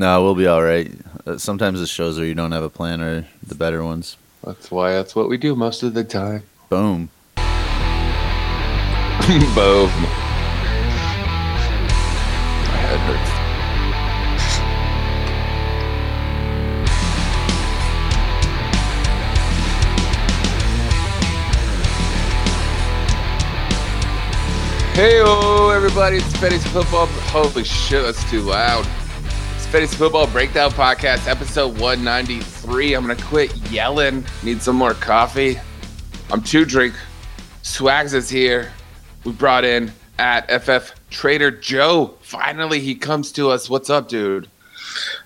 No, we'll be all right. Uh, sometimes the shows where you don't have a plan are the better ones. That's why that's what we do most of the time. Boom. Boom. My head hurts. Hey, everybody! It's Fantasy Football. Holy shit, that's too loud. It's Fantasy Football Breakdown Podcast, episode 193. I'm gonna quit yelling. Need some more coffee. I'm two drink. Swags is here. We brought in at FF Trader Joe. Finally, he comes to us. What's up, dude?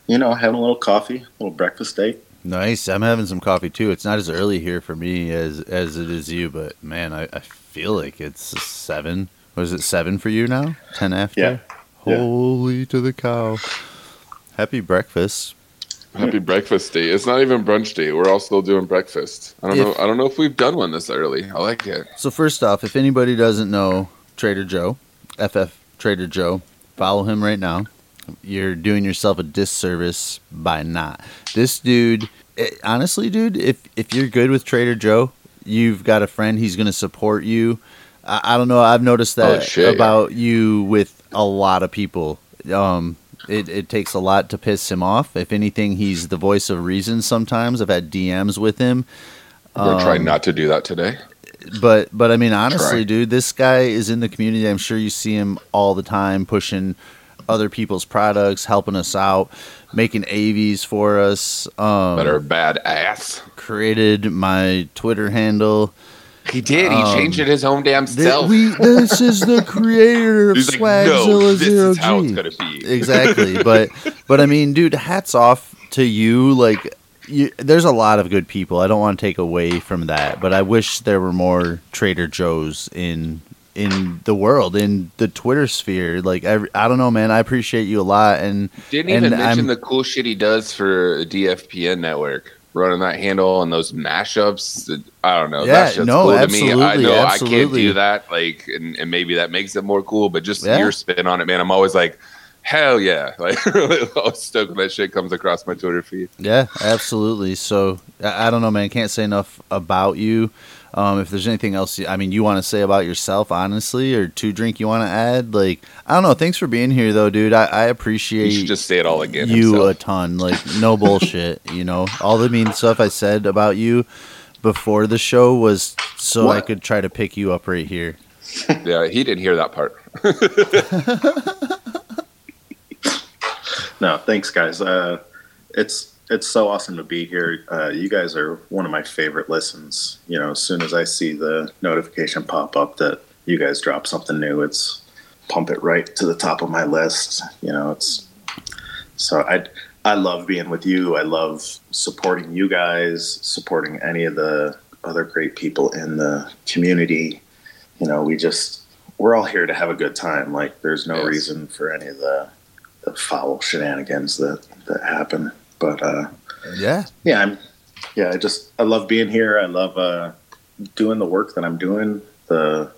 You know, having a little coffee, a little breakfast date. Nice. I'm having some coffee too. It's not as early here for me as as it is you, but man, I, I feel like it's seven. Was it seven for you now? Ten after? Yeah. Holy to the cow. Happy breakfast. Happy breakfast day. It's not even brunch day. We're all still doing breakfast. I don't If- know. I don't know if we've done one this early. I like it. So first off, if anybody doesn't know Trader Joe, FF Trader Joe, follow him right now. You're doing yourself a disservice by not. This dude, eh, honestly, dude, if if you're good with Trader Joe, you've got a friend. He's going to support you. I, I don't know. I've noticed Oh, that yeah. about you with a lot of people. Um, it, it takes a lot to piss him off. If anything, he's the voice of reason. Sometimes I've had DMs with him. We're Um, not to do that today. but but I mean honestly, Try. dude, this guy is in the community. I'm sure you see him all the time pushing other people's products, helping us out, making AVs for us. Um, That are bad ass. created my Twitter handle. He did. He Um, changed it his own damn Th- self. we, this is the creator of He's like, no, Swagzilla Zero is how it's G. Exactly, but but I mean, dude, hats off to you. Like, you, there's a lot of good people. I don't want to take away from that, but I wish there were more Trader Joe's in in the world, in the Twitter sphere. Like, every, I don't know, man. I appreciate you a lot, and Didn't even and mention I'm- the cool shit he does for DFPN network, running that handle and those mashups. I don't know. Yeah, that's just no, cool to me. I absolutely, know I can't do that, like, and, and maybe that makes it more cool. But just Yeah. your spin on it, man. I'm always like, hell yeah, like really always stoked when that shit comes across my Twitter feed. Yeah, absolutely. So I, I don't know, man. Can't say enough about you. Um, if there's anything else, you- I mean, you want to say about yourself, honestly, or two drink you want to add, like I don't know. Thanks for being here, though, dude. I, I You appreciate should just say it all again. you himself. a ton. Like no bullshit. You know, all the mean stuff I said about you before the show was so I could try to pick you up right here. yeah, he didn't hear that part. No, thanks, guys. Uh, it's it's so awesome to be here. Uh, you guys are one of my favorite listens. You know, as soon as I see the notification pop up that you guys drop something new, it's pump it right to the top of my list. You know, it's so I I love being with you. I love supporting you guys, supporting any of the other great people in the community. You know, we just we're all here to have a good time. Like, there's no Yes. reason for any of the the foul shenanigans that that happen. But uh, Yeah, yeah, I'm yeah. I just I love being here. I love uh, doing the work that I'm doing. The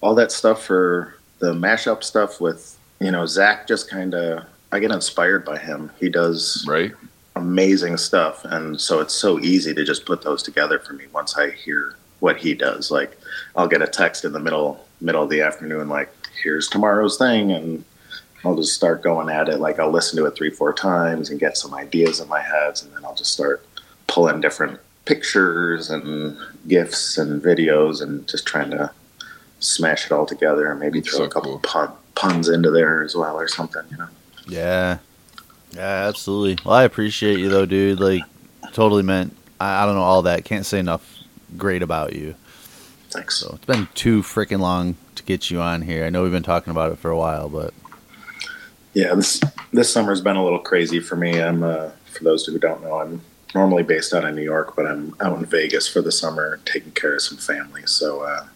all that stuff for the mashup stuff with you know Zach. Just kind of I get inspired by him. He does Right? amazing stuff, and so it's so easy to just put those together for me once I hear what he does. Like I'll get a text in the middle middle of the afternoon, like here's tomorrow's thing, and I'll just start going at it. Like I'll listen to it three, four times and get some ideas in my head, and then I'll just start pulling different pictures and gifs and videos, and just trying to smash it all together, and maybe throw So a couple cool. pun, puns into there as well, or something. You know. yeah, yeah. Absolutely. Well, I appreciate you though, dude. Like, totally meant. I, I don't know all that. Can't say enough great about you. Thanks. So it's been too freaking long to get you on here. I know we've been talking about it for a while, but Yeah, this this summer's been a little crazy for me. I'm uh, for those who don't know, I'm normally based out of New York, but I'm out in Vegas for the summer, taking care of some family. So, uh,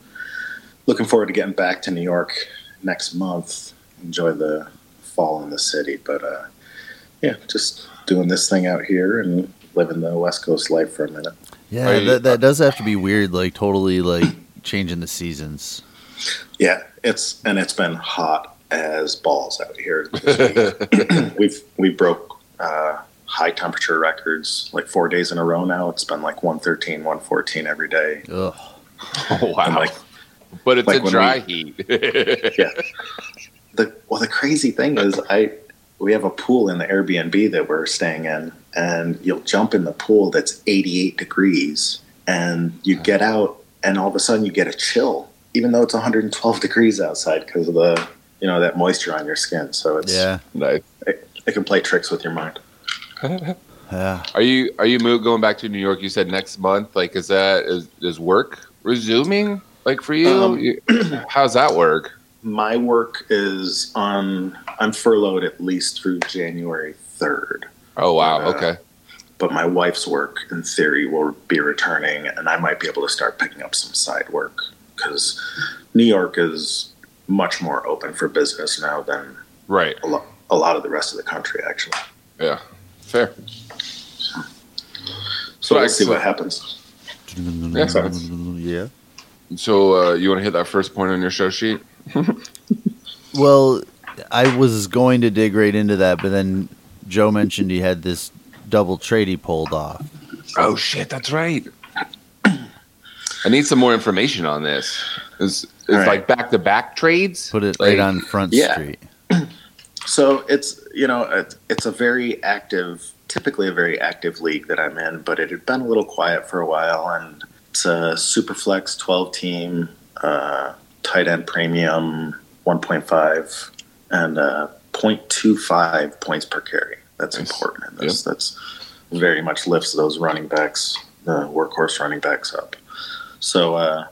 looking forward to getting back to New York next month. Enjoy the fall in the city, but uh, yeah, just doing this thing out here and living the West Coast life for a minute. yeah, you- that, that does have to be weird. Like totally like changing the seasons. Yeah, it's and it's been hot as balls out here. we've we broke uh, high temperature records like four days in a row now. It's been like 113, 114 every day. Ugh. Oh, wow. And like, but it's like a dry we- heat. yeah. The well, the crazy thing is, I we have a pool in the Airbnb that we're staying in, and you'll jump in the pool that's 88 degrees, and you get out, and all of a sudden you get a chill, even though it's 112 degrees outside because of the you know that moisture on your skin. So it's Yeah. nice. it can play tricks with your mind. Yeah. Are you are you mo- going back to New York? You said next month. Like, is that is is work resuming? Like for you, Um, You- how's that work? My work is on. I'm furloughed at least through January 3rd. Oh wow, uh, okay. but my wife's work in theory will be returning and i might be able to start picking up some side work because new york is much more open for business now than Right. a, lo- a lot of the rest of the country actually Yeah. Fair. so Right, we'll see what happens Yeah. Yeah. So uh, you want to hit that first point on your show sheet? Well, I was going to dig right into that, but then Joe mentioned he had this double trade he pulled off. Oh shit, that's right. I need some more information on this. Is All right. like back to back trades? Put it Like- right on Front yeah. Street. so it's you know it, it's a very active typically a very active league that i'm in but it had been a little quiet for a while and it's a superflex 12 team uh, tight end premium 1.5 and uh, 0.25 points per carry that's Nice. important in this that's very much lifts those running backs the workhorse running backs up so uh,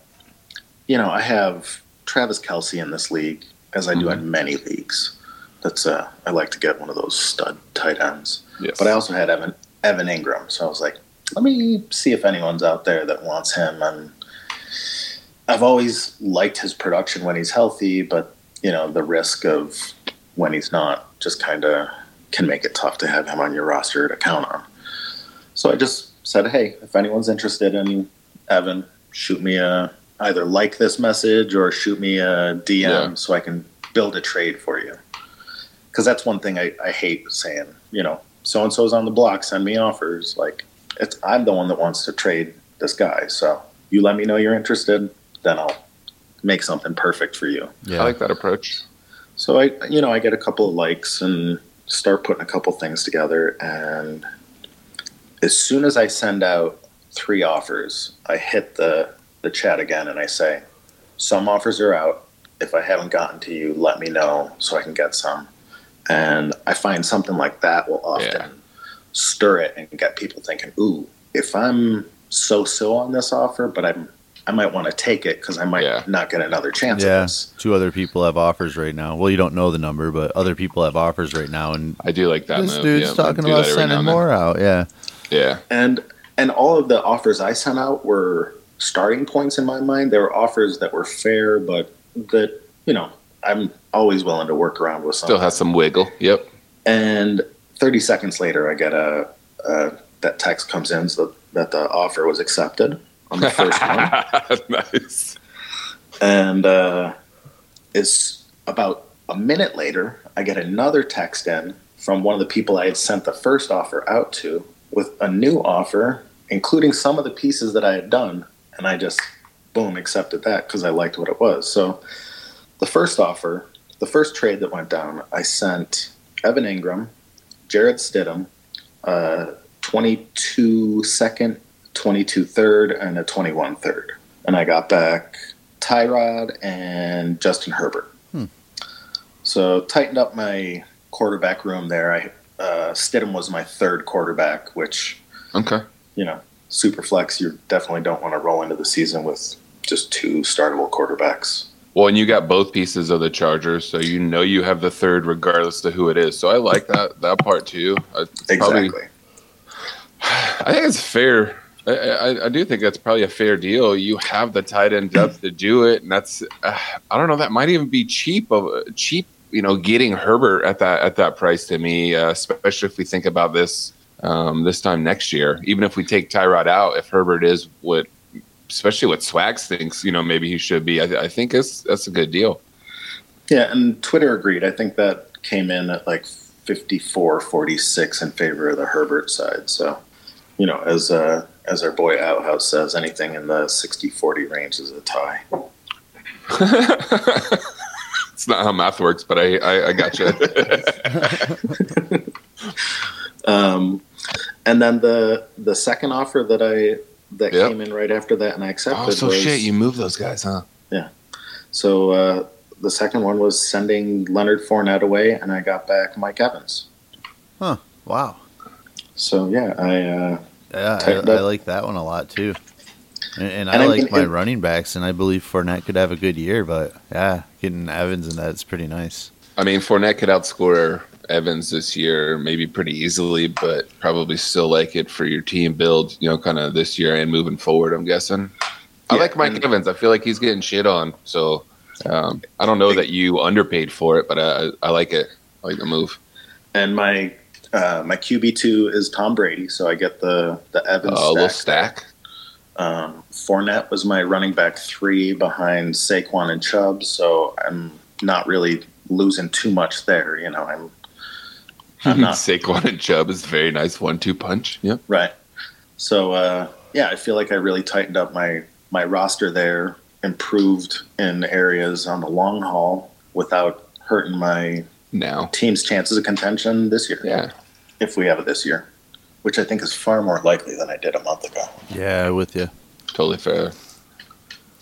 you know i have Travis Kelce in this league as i do in many leagues that's uh, I like to get one of those stud tight ends. Yes. But I also had Evan Evan Engram, so I was like, let me see if anyone's out there that wants him. And I've always liked his production when he's healthy, but you know the risk of when he's not just kind of can make it tough to have him on your roster to count on. So I just said, hey, if anyone's interested in Evan, shoot me a either like this message or shoot me a DM Yeah. so I can build a trade for you. Because that's one thing I, I hate saying, you know, so and so's on the block, send me offers. Like, it's I'm the one that wants to trade this guy. So you let me know you're interested, then I'll make something perfect for you. Yeah. I like that approach. So I, you know, I get a couple of likes and start putting a couple things together. And as soon as I send out three offers, I hit the the chat again and I say, some offers are out. If I haven't gotten to you, let me know so I can get some. And I find something like that will often Yeah. stir it and get people thinking, ooh, if I'm so so on this offer, but I'm I might want to take it because I might Yeah. not get another chance at Yeah. this. Two other people have offers right now. Well, you don't know the number, but other people have offers right now, and I do like that. this move. dude's Yeah, talking about that every now sending and more out. Yeah. Yeah. and and all of the offers I sent out were starting points in my mind. There were offers that were fair, but that you know I'm always willing to work around with something. Still has some wiggle. Yep. and 30 seconds later, I get a, a that text comes in so that the offer was accepted on the first one, nice. and uh, it's about a minute later, I get another text in from one of the people I had sent the first offer out to with a new offer, including some of the pieces that I had done. And I just, boom, accepted that because I liked what it was. So the first offer, the first trade that went down, I sent Evan Engram, Jarrett Stidham, uh, 22 second, 22 third, and a 21 third. And I got back Tyrod and Justin Herbert. So tightened up my quarterback room there. I uh, Stidham was my third quarterback, which Okay. you know, super flex. You definitely don't want to roll into the season with just two startable quarterbacks. Well, and you got both pieces of the Chargers, so you know you have the third, regardless of who it is. So I like that that part too. It's probably- Exactly. I think it's fair. I, I, I do think that's probably a fair deal. You have the tight end depth to do it, and that's uh, I don't know. That might even be cheap of cheap. You know, getting Herbert at that at that price to me, uh, especially if we think about this um, this time next year. Even if we take Tyrod out, if Herbert is what, especially what Swags thinks, you know, maybe he should be. I, I think it's that's a good deal. Yeah, and Twitter agreed. I think that came in at like 54 46 in favor of the Herbert side. So, you know, as uh, as our boy Outhouse says, anything in the 60 40 range is a tie. it's not how math works, but I, I, I got you. um, and then the the second offer that I that Yep. came in right after that and I accepted oh, so was shit, you moved those guys, huh? Yeah. So uh, the second one was sending Leonard Fournette away, and I got back Mike Evans. Huh. Wow. So yeah, I uh, Yeah, I, I like that one a lot too. And, and, And I I like mean, my it- running backs, and I believe Fournette could have a good year. But yeah, getting Evans in that's pretty nice. I mean, Fournette could outscore Evans this year, maybe pretty easily, but probably still like it for your team build, you know, kind of this year and moving forward, I'm guessing. I like Mike Evans. I feel like he's getting shit on. So um, I don't know that you underpaid for it, but I, I like it. I like the move. and my uh, my QB two is Tom Brady, so I get the the Uh, Evans a little stack. stack. Um, Fournette was my running back three behind Saquon and Chubb, so I'm not really losing too much there. You know, I'm I'm not Saquon and Chubb is a very nice one-two punch. Yep. right. So uh, yeah, I feel like I really tightened up my my roster there, improved in areas on the long haul without hurting my Now. team's chances of contention this year. Yeah. if we have it this year, which I think is far more likely than I did a month ago. Yeah, with you. Totally fair.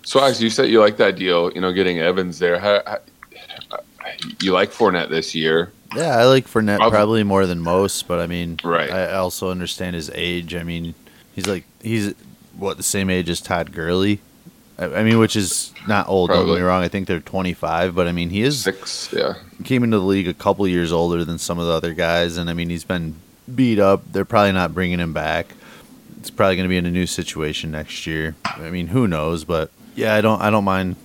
Swags, you said you like that deal. You know, getting Evans there. How, how, you like Fournette this year? Yeah, I like Fournette Probably- probably more than most, but I mean, Right. I also understand his age. I mean, he's like he's what the same age as Todd Gurley. I, I mean, which is not old. Don't get me wrong. I think they're 25, but I mean, he is Six. Yeah. came into the league a couple years older than some of the other guys, and I mean, he's been beat up. They're probably not bringing him back. It's probably going to be in a new situation next year. I mean, who knows? But yeah, I don't, I don't mind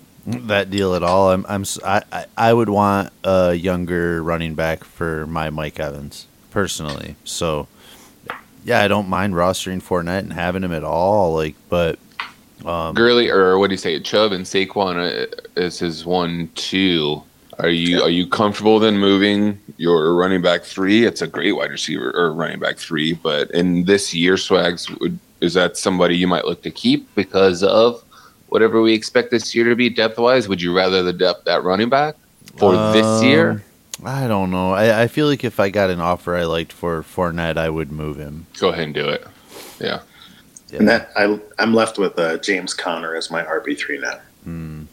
that deal at all. I'm, I'm, I, I- would want a younger running back for my Mike Evans personally. So yeah, I don't mind rostering Fournette and having him at all. Like, but um, Gurley, or what do you say? Chubb and Saquon uh, is his one-two. Are you are you comfortable then moving your running back three? It's a great wide receiver or running back three, but in this year, Swags, would, is that somebody you might look to keep because of whatever we expect this year to be depth wise? Would you rather the depth at running back for this Um, year? I don't know. I, I feel like if I got an offer I liked for Fournette, I would move him. Go ahead and do it. Yeah. Yeah. And that I, I'm left with uh, James Conner as my RB three now. Hmm.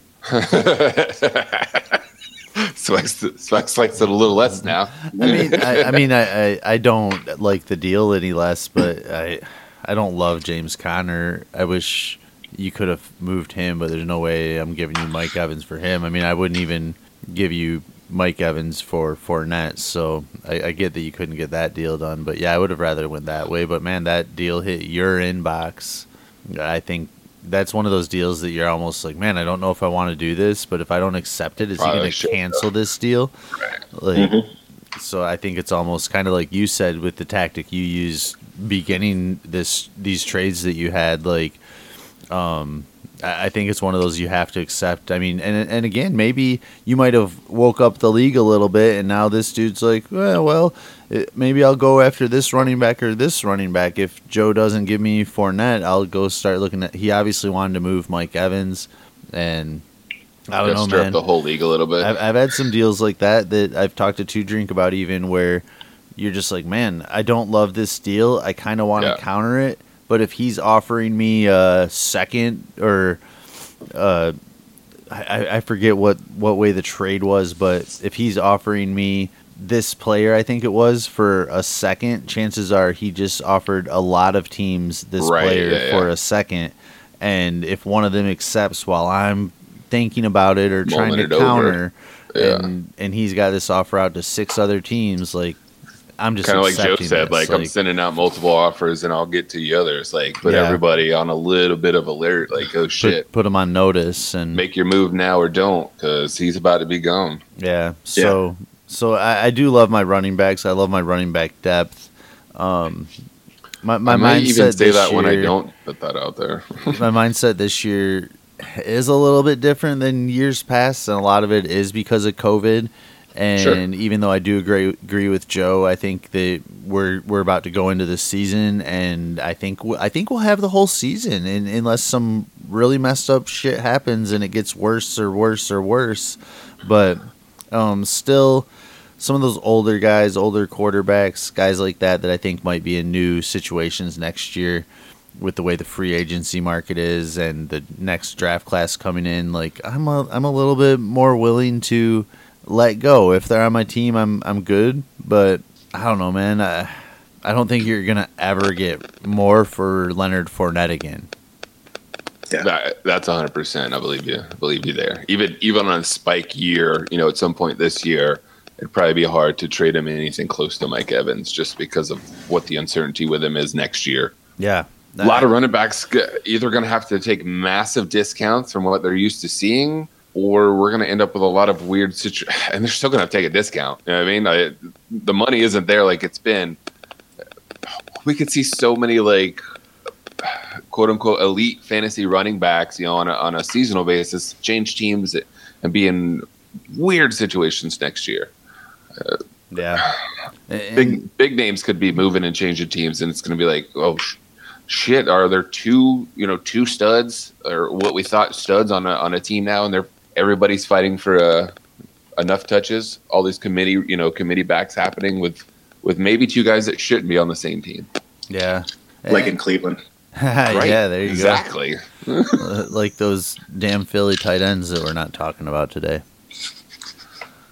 Swags, Swags likes it a little less now. I mean, I, I mean, I, I, I don't like the deal any less, but I I don't love James Conner. I wish you could have moved him, but there's no way I'm giving you Mike Evans for him. I mean, I wouldn't even give you Mike Evans for Fournette. So I, I get that you couldn't get that deal done, but yeah, I would have rather went that way. But man, that deal hit your inbox. I think that's one of those deals that you're almost like, man, I don't know if I want to do this, but if I don't accept it, is he going to cancel this deal? Like, mm-hmm. so I think it's almost kind of like you said with the tactic you used beginning this these trades that you had. Like, um, I I think it's one of those you have to accept. I mean, and and again, maybe you might have woke up the league a little bit, and now this dude's like, well, well, it, maybe I'll go after this running back or this running back. If Joe doesn't give me Fournette, I'll go start looking at. He obviously wanted to move Mike Evans, and I don't know, stir man. up the whole league a little bit. I've, I've had some deals like that that I've talked to Two Drink about, even where you're just like, man, I don't love this deal. I kind of want to Yeah. counter it, but if he's offering me a second or uh, I, I forget what what way the trade was, but if he's offering me this player, I think it was for a second, chances are he just offered a lot of teams this Right, player yeah, for yeah. a second, and if one of them accepts while I'm thinking about it or trying to counter, Yeah. and and he's got this offer out to six other teams, like I'm just kind of like Joe said, this, like, I'm sending out multiple offers and I'll get to the others. Like put Yeah. everybody on a little bit of alert. Like oh shit, put, put him on notice and make your move now or don't because he's about to be gone. Yeah. So so I, I do love my running backs. I love my running back depth. Um, my my I might mindset even say that when I don't put that out there. my mindset this year is a little bit different than years past, and a lot of it is because of COVID. And Sure. even though I do agree agree with Joe, I think that we're we're about to go into the season, and I think I think we'll have the whole season, and unless some really messed up shit happens and it gets worse or worse or worse. But um, still, some of those older guys, older quarterbacks, guys like that, that I think might be in new situations next year with the way the free agency market is and the next draft class coming in. Like I'm a I'm a little bit more willing to let go. If they're on my team, I'm I'm good. But I don't know, man. I, I don't think you're gonna ever get more for Leonard Fournette again. Yeah. That, that's 100%. I believe you. I believe you there. Even even on a spike year, you know, at some point this year, it'd probably be hard to trade him anything close to Mike Evans just because of what the uncertainty with him is next year. Yeah, A lot of running backs either going to have to take massive discounts from what they're used to seeing, or we're going to end up with a lot of weird situations. And they're still going to take a discount. You know what I mean? I, the money isn't there like it's been. We could see so many like quote unquote elite fantasy running backs, you know, on a, on a seasonal basis, change teams and be in weird situations next year. yeah. And- big big names could be moving and changing teams, and it's going to be like, oh sh- shit, are there two you know two studs or what we thought studs on a on a team now, and they're everybody's fighting for uh, enough touches. All these committee you know committee backs happening with with maybe two guys that shouldn't be on the same team. yeah. like in Cleveland. Right? yeah, there you exactly. go. Uh, like those damn Philly tight ends that we're not talking about today.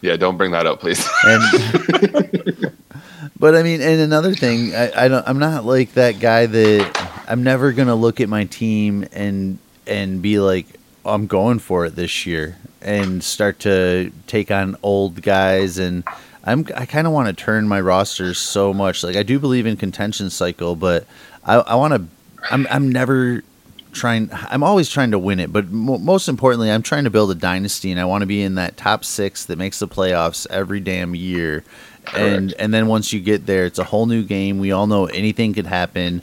Yeah, don't bring that up, please. And but I mean, and another thing, I, I don't, I'm not like that guy that I'm never gonna look at my team and and be like, I'm going for it this year, and start to take on old guys and. I'm, I kind of want to turn my roster so much. Like I do believe in contention cycle, but I, I want to. I'm I'm never trying. I'm always trying to win it, but mo- most importantly, I'm trying to build a dynasty, and I want to be in that top six that makes the playoffs every damn year. And and then once you get there, it's a whole new game. We all know anything could happen.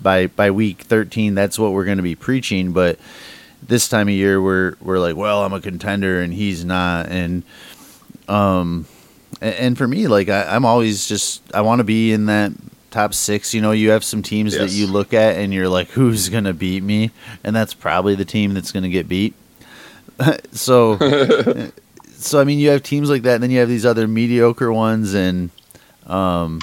By by week 13, that's what we're going to be preaching. But this time of year, we're we're like, well, I'm a contender, and he's not, and um, and for me, like I, I'm always just I want to be in that top six. You know, you have some teams that you look at and you're like, who's gonna beat me? And that's probably the team that's gonna get beat. so, so I mean, you have teams like that, and then you have these other mediocre ones, and um,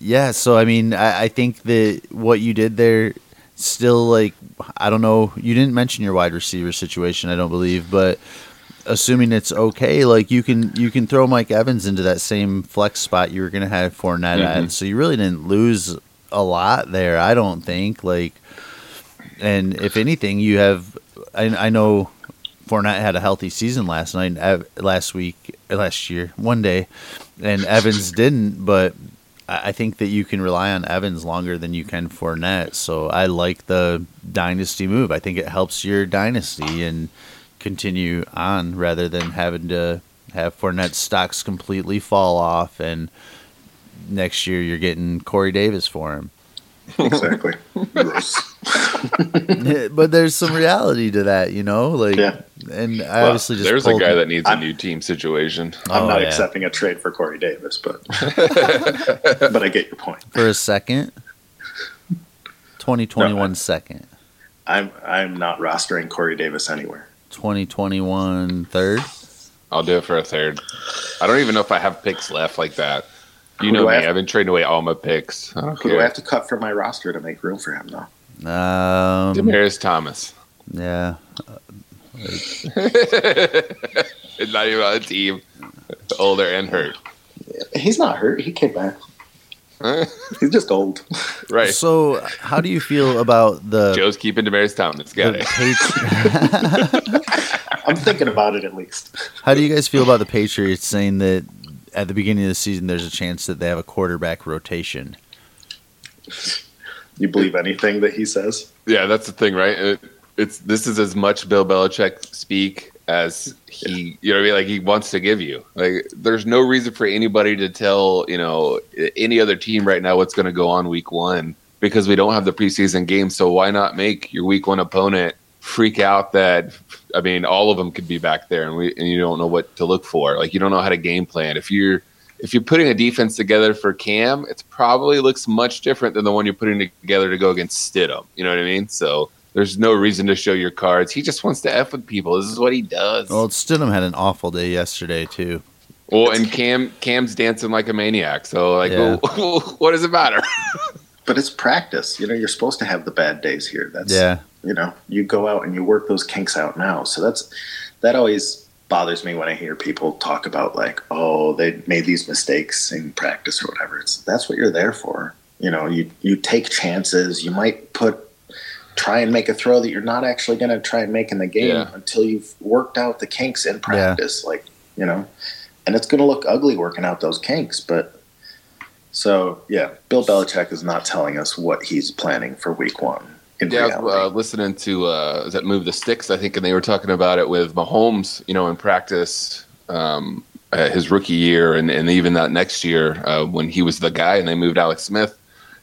yeah. So I mean, I, I think that what you did there still like I don't know. You didn't mention your wide receiver situation, I don't believe, but assuming it's okay, like you can you can throw Mike Evans into that same flex spot you were gonna have Fournette at, Mhm. so you really didn't lose a lot there. I don't think like, and if anything, you have. I, I know Fournette had a healthy season last night, last week, last year, one day, and Evans didn't. But I think that you can rely on Evans longer than you can Fournette. So I like the dynasty move. I think it helps your dynasty and continue on rather than having to have Fournette stocks completely fall off and next year you're getting Corey Davis for him. Exactly. Gross. but there's some reality to that, you know. Like, Yeah. and I Well, obviously just there's a pulled- guy that needs a I'm- new team situation. Oh, I'm Oh, not yeah. accepting a trade for Corey Davis, but but I get your point. for a second. 2021 second. I'm I'm not rostering Corey Davis anywhere. 2021 third. I'll do it for a third. I don't even know if I have picks left like that. You know do I me. have- I've been trading away all my picks. I don't Who do I have to cut from my roster to make room for him, though? Um, Demaryius Thomas. yeah. It's not even on a team. Older and hurt. He's not hurt. He came back. He's just old. right. So, how do you feel about the Joe's keeping Demaryius Thomas. Got the it. Patri- I'm thinking about it at least. How do you guys feel about the Patriots saying that at the beginning of the season there's a chance that they have a quarterback rotation? You believe anything that he says? Yeah, that's the thing, right? It, it's this is as much Bill Belichick speak as he, you know, what I mean, like he wants to give you. Like, there's no reason for anybody to tell you know any other team right now what's going to go on week one because we don't have the preseason game. So why not make your week one opponent freak out that I mean all of them could be back there and we and you don't know what to look for. Like you don't know how to game plan. If you're if you're putting a defense together for Cam, it probably looks much different than the one you're putting together to go against Stidham. You know what I mean? So there's no reason to show your cards. He just wants to f with people. This is what he does. Well, Stidham had an awful day yesterday too. Well, and Cam Cam's dancing like a maniac. So like, yeah. what does it matter? but it's practice. You know, you're supposed to have the bad days here. That's yeah. You know, you go out and you work those kinks out now. So that's that always bothers me when I hear people talk about like, oh, they made these mistakes in practice or whatever. It's that's what you're there for. You know, you you take chances. You might put try and make a throw that you're not actually going to try and make in the game yeah. until you've worked out the kinks in practice. Yeah. Like you know, and it's going to look ugly working out those kinks, but so yeah, Bill Belichick is not telling us what he's planning for Week One. Yeah, I was uh, listening to uh, is that Move the Sticks, I think, and they were talking about it with Mahomes, you know, in practice, um, uh, his rookie year, and, and even that next year uh, when he was the guy, and they moved Alex Smith,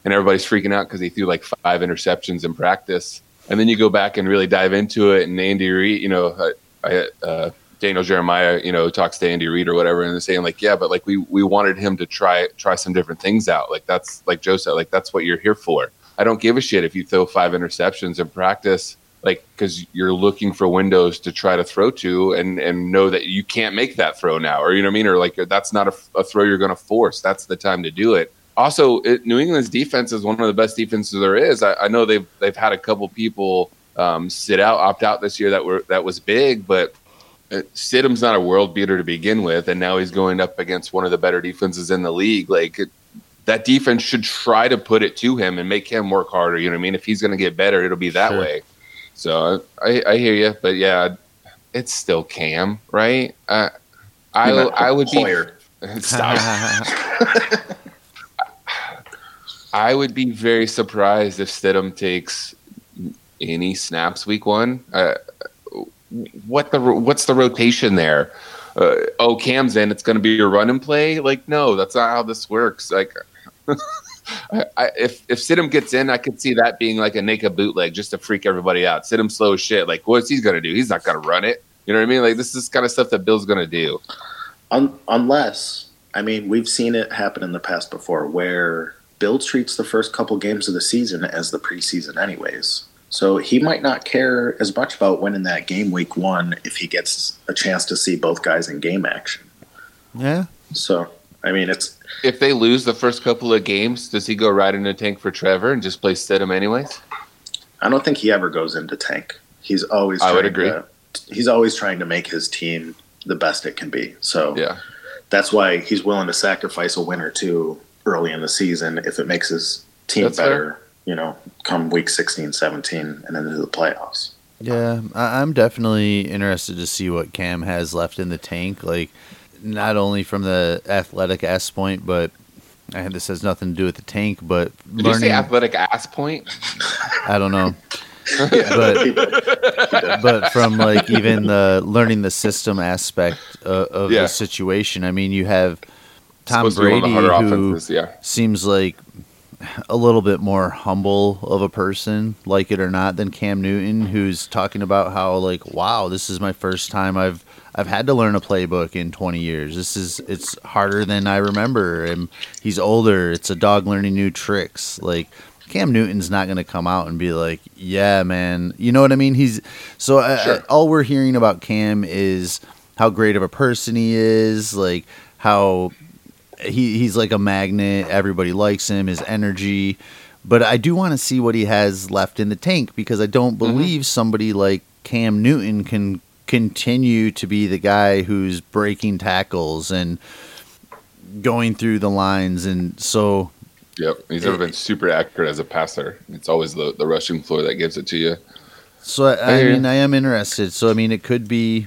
and everybody's freaking out because he threw like five interceptions in practice, and then you go back and really dive into it, and Andy Reid, you know, I, uh, Daniel Jeremiah, you know, talks to Andy Reid or whatever, and they're saying like, yeah, but like we we wanted him to try try some different things out. Like that's like Joe said, like that's what you're here for. I don't give a shit if you throw five interceptions in practice, like because you're looking for windows to try to throw to, and and know that you can't make that throw now, or you know what I mean, or like that's not a, a throw you're going to force. That's the time to do it. Also, it, New England's defense is one of the best defenses there is. I, I know they've they've had a couple people um, sit out, opt out this year that were that was big, but uh, Stidham's not a world beater to begin with, and now he's going up against one of the better defenses in the league. Like that defense should try to put it to him and make him work harder. You know what I mean? If he's going to get better, it'll be that sure. way. So I, I hear you, but yeah, it's still Cam, right? Uh, I I would player. be stop. I would be very surprised if Stidham takes any snaps week one. Uh, what the what's the rotation there? Uh, oh, Cam's in. It's going to be your run and play. Like, no, that's not how this works. Like, I, I, if if Stidham gets in, I could see that being like a naked bootleg just to freak everybody out. Stidham slow as shit. Like, what's he going to do? He's not going to run it. You know what I mean? Like, this is kind of stuff that Bill's going to do. Un- unless, I mean, we've seen it happen in the past before where Bill treats the first couple games of the season as the preseason, anyways. So he might not care as much about winning that game week one if he gets a chance to see both guys in game action. Yeah. So I mean, it's if they lose the first couple of games, does he go right into tank for Trevor and just play Stidham anyways? I don't think he ever goes into tank. He's always. I would agree. To, he's always trying to make his team the best it can be. So yeah, that's why he's willing to sacrifice a win or two early in the season if it makes his team that's better. Fair you know, come week 16, 17, and into the playoffs. Yeah, I'm definitely interested to see what Cam has left in the tank. Like, not only from the athletic ass point, but and this has nothing to do with the tank, but Did learning, you say athletic ass point? I don't know. but but from like even the learning the system aspect uh, of, of yeah. the situation. I mean, you have Tom Brady who yeah. seems like a little bit more humble of a person, like it or not, than Cam Newton, who's talking about how like, wow, this is my first time I've I've had to learn a playbook in 20 years. This is it's harder than I remember, and he's older. It's a dog learning new tricks. Like Cam Newton's not going to come out and be like, yeah, man, you know what I mean? He's so uh, sure. all we're hearing about Cam is how great of a person he is, like how he he's like a magnet. Everybody likes him. His energy, but I do want to see what he has left in the tank because I don't mm-hmm. believe mm-hmm. somebody like Cam Newton can continue to be the guy who's breaking tackles and going through the lines and so Yep, he's never been super accurate as a passer. It's always the, the rushing floor that gives it to you. So I, I mean, I am interested. So I mean, it could be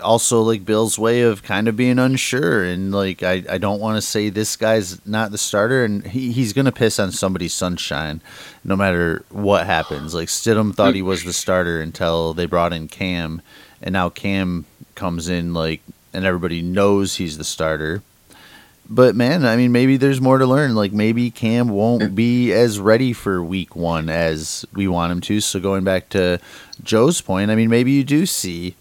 also like Bill's way of kind of being unsure and like I, I don't want to say this guy's not the starter and he, he's gonna piss on somebody's sunshine no matter what happens. Like Stidham thought he was the starter until they brought in Cam and now Cam comes in like and everybody knows he's the starter. but man, I mean, maybe there's more to learn. Like maybe Cam won't be as ready for week one as we want him to. So going back to Joe's point, I mean, maybe you do see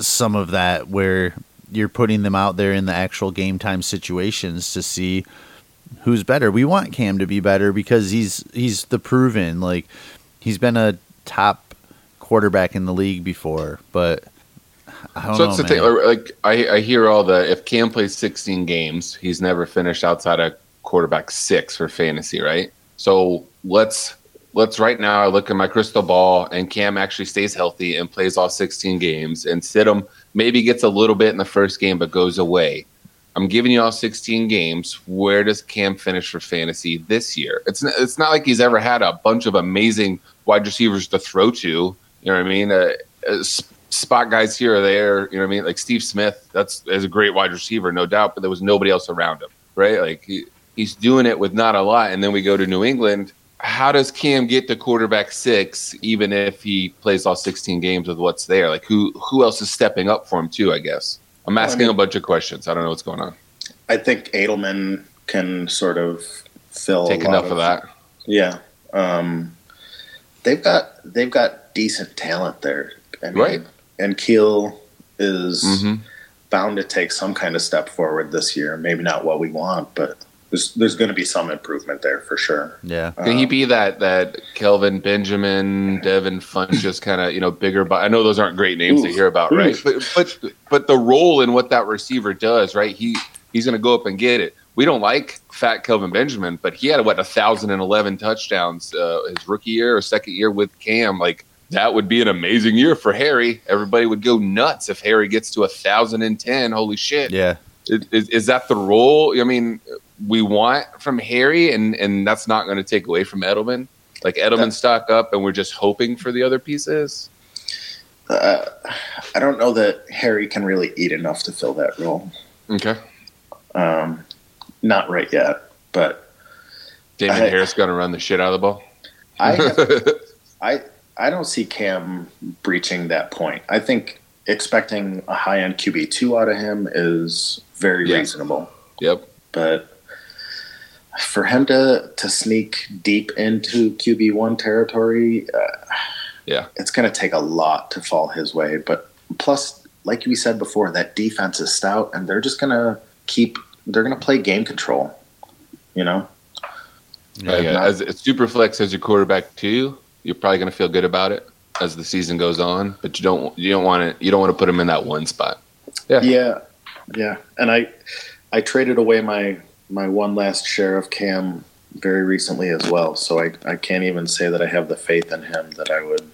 some of that where you're putting them out there in the actual game time situations to see who's better. We want Cam to be better because he's he's the proven like he's been a top quarterback in the league before, but I don't so know. that's the man. thing. Like I, I hear all the if Cam plays 16 games, he's never finished outside of quarterback six for fantasy, right? So let's let's right now. I look at my crystal ball, and Cam actually stays healthy and plays all 16 games, and Stidham maybe gets a little bit in the first game but goes away. I'm giving you all 16 games. Where does Cam finish for fantasy this year? It's it's not like he's ever had a bunch of amazing wide receivers to throw to. You know what I mean? Uh, uh, spot guys here or there. You know what I mean? Like Steve Smith, that's is a great wide receiver, no doubt, but there was nobody else around him, right? Like he, he's doing it with not a lot. And then we go to New England. How does Cam get to quarterback six, even if he plays all 16 games with what's there? Like who who else is stepping up for him too? I guess I'm asking mean- a bunch of questions. I don't know what's going on. I think Edelman can sort of fill Take enough of that. Yeah, um, they've got they've got decent talent there. I mean, Right. N'Keal is Mhm. bound to take some kind of step forward this year. Maybe not what we want, but there's there's going to be some improvement there for sure. yeah. Can he Um, be that that Kelvin Benjamin, Devin Funchess kind of you know bigger? But I know those aren't great names to hear about, right? But but but the role in what that receiver does, right? He he's going to go up and get it. We don't like fat Kelvin Benjamin, but he had what a thousand and eleven touchdowns uh, his rookie year or second year with Cam. Like that would be an amazing year for Harry. Everybody would go nuts if Harry gets to a thousand and ten. Holy shit! Yeah. Is, is, is that the role? I mean, we want from Harry, and and that's not going to take away from Edelman. Like Edelman stock up, and we're just hoping for the other pieces. uh, I don't know that Harry can really eat enough to fill that role. Okay, Um, not right yet, but Damien I- Harris going to run the shit out of the ball. I have I I don't see Cam breaching that point. I think expecting a high end QB two out of him is very Yeah. reasonable. yep. But for him to to sneak deep into QB one territory, uh, Yeah. it's going to take a lot to fall his way. But plus, like we said before, that defense is stout, and they're just going to keep. They're going to play game control. You know. Uh, yeah. not- As as Superflex as your quarterback too, you're probably going to feel good about it as the season goes on. But you don't you don't want to you don't want to put him in that one spot. Yeah. Yeah, yeah. And I, I traded away my my one last share of Cam very recently as well. So I I can't even say that I have the faith in him that I would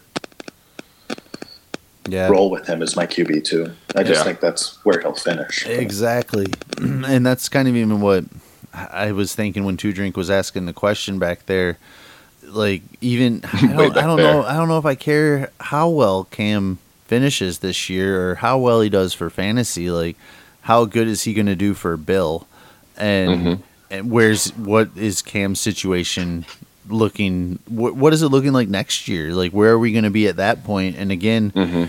Yeah. roll with him as my QB too. I just Yeah. think that's where he'll finish. Exactly. and that's kind of even what I was thinking when Two Drink was asking the question back there. Like even I don't, I don't know I don't know if I care how well Cam finishes this year or how well he does for fantasy. Like how good is he going to do for Bill? And Mhm. and where's what is Cam's situation looking? What what is it looking like next year? Like where are we going to be at that point? And again, hmm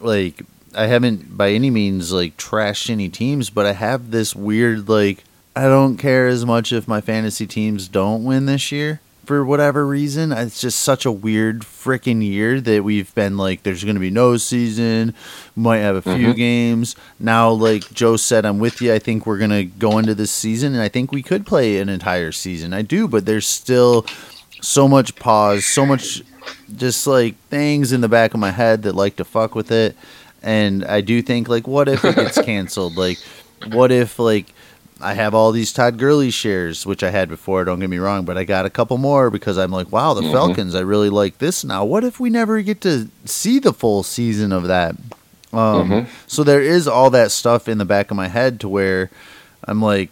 like I haven't by any means like trashed any teams, but I have this weird like I don't care as much if my fantasy teams don't win this year for whatever reason. It's just such a weird freaking year that we've been like there's going to be no season, might have a few Mhm. games. Now like Joe said I'm with you. I think we're going to go into this season and I think we could play an entire season. I do, but there's still so much pause, so much just like things in the back of my head that like to fuck with it. And I do think like, what if it gets canceled? like, what if like I have all these Todd Gurley shares, which I had before. Don't get me wrong, but I got a couple more because I'm like, wow, the Mhm. Falcons. I really like this now. What if we never get to see the full season of that? Um, Mhm. So there is all that stuff in the back of my head to where I'm like,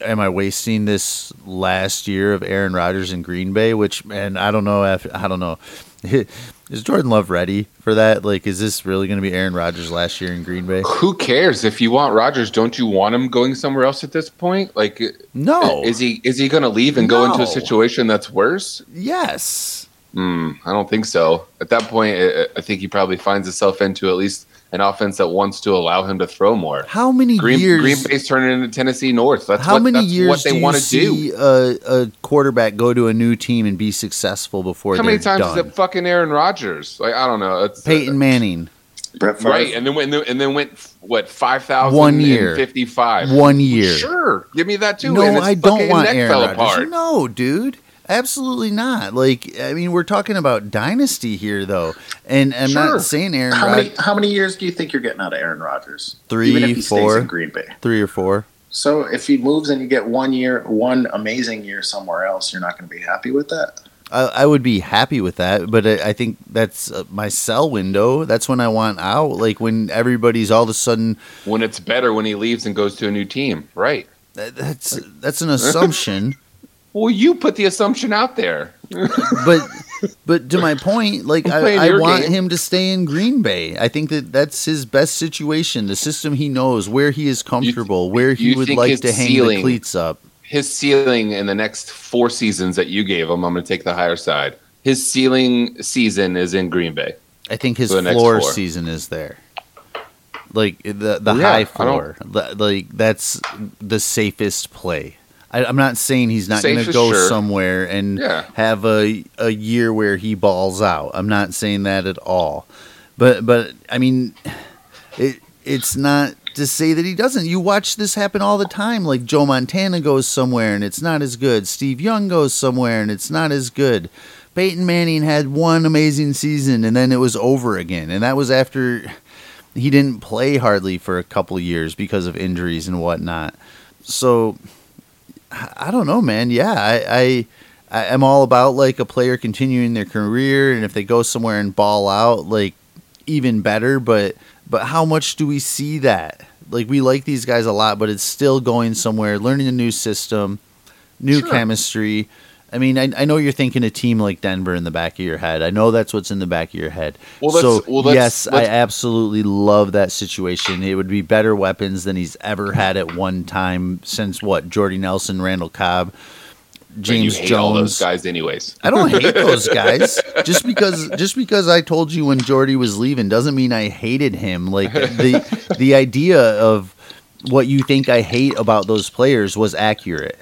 am I wasting this last year of Aaron Rodgers in Green Bay? Which, and I don't know. If, I don't know. Is Jordan Love ready for that? Like, is this really going to be Aaron Rodgers last year in Green Bay? Who cares if you want Rodgers? Don't you want him going somewhere else at this point? Like, No. is he is he going to leave and go into a situation that's worse? yes. Hmm, I don't think so. At that point, I, I think he probably finds himself into at least an offense that wants to allow him to throw more. How many Green, years? Green Bay's turning into Tennessee North. That's how what, many that's years what they want to do. a, a quarterback go to a new team and be successful before How many times done? is it fucking Aaron Rodgers? Like I don't know. It's, Peyton uh, Manning, Brett Favre. right? And then went and then went what five thousand One year. fifty five. one year. Sure, give me that too. No, And his I don't want neck Aaron Rodgers. apart. No, dude. Absolutely not. Like, I mean, we're talking about dynasty here, though, and I'm Sure. not saying Aaron How many how many years do you think you're getting out of Aaron Rodgers? Three, even if he four. stays in Green Bay. three or four. So if he moves and you get one year, one amazing year somewhere else, you're not going to be happy with that. I, I would be happy with that, but I, I think that's uh, my sell window. That's when I want out. Like when everybody's all of a sudden. When it's better when he leaves and goes to a new team, right? that- That's that's an assumption. Well, you put the assumption out there. but but to my point, like I, I want game. him to stay in Green Bay. I think that that's his best situation. The system he knows, where he is comfortable, where he would like to hang the ceiling- cleats up. His ceiling in the next four seasons that you gave him, I'm going to take the higher side. His ceiling season is in Green Bay. I think his the floor season is there. Like the the Yeah, high floor, The- like that's the safest play. I, I'm not saying he's not going to go sure. somewhere and Yeah. have a a year where he balls out. I'm not saying that at all. But but I mean, it it's not to say that he doesn't. You watch this happen all the time. Like Joe Montana goes somewhere and it's not as good. Steve Young goes somewhere and it's not as good. Peyton Manning had one amazing season and then it was over again. And that was after he didn't play hardly for a couple years because of injuries and whatnot. So I don't know, man. Yeah, I, I I am all about like a player continuing their career, and if they go somewhere and ball out, like even better. But but how much do we see that? Like we like these guys a lot, but it's still going somewhere, learning a new system, new Sure. chemistry. I mean, I, I know you're thinking a team like Denver in the back of your head. I know that's what's in the back of your head. Well, so well, let's- yes, I absolutely love that situation. It would be better weapons than he's ever had at one time since what Jordy Nelson, Randall Cobb, James you hate all those Jones. guys, anyways. I don't hate those guys. Just because just because I told you when Jordy was leaving doesn't mean I hated him. Like the the idea of what you think I hate about those players was accurate.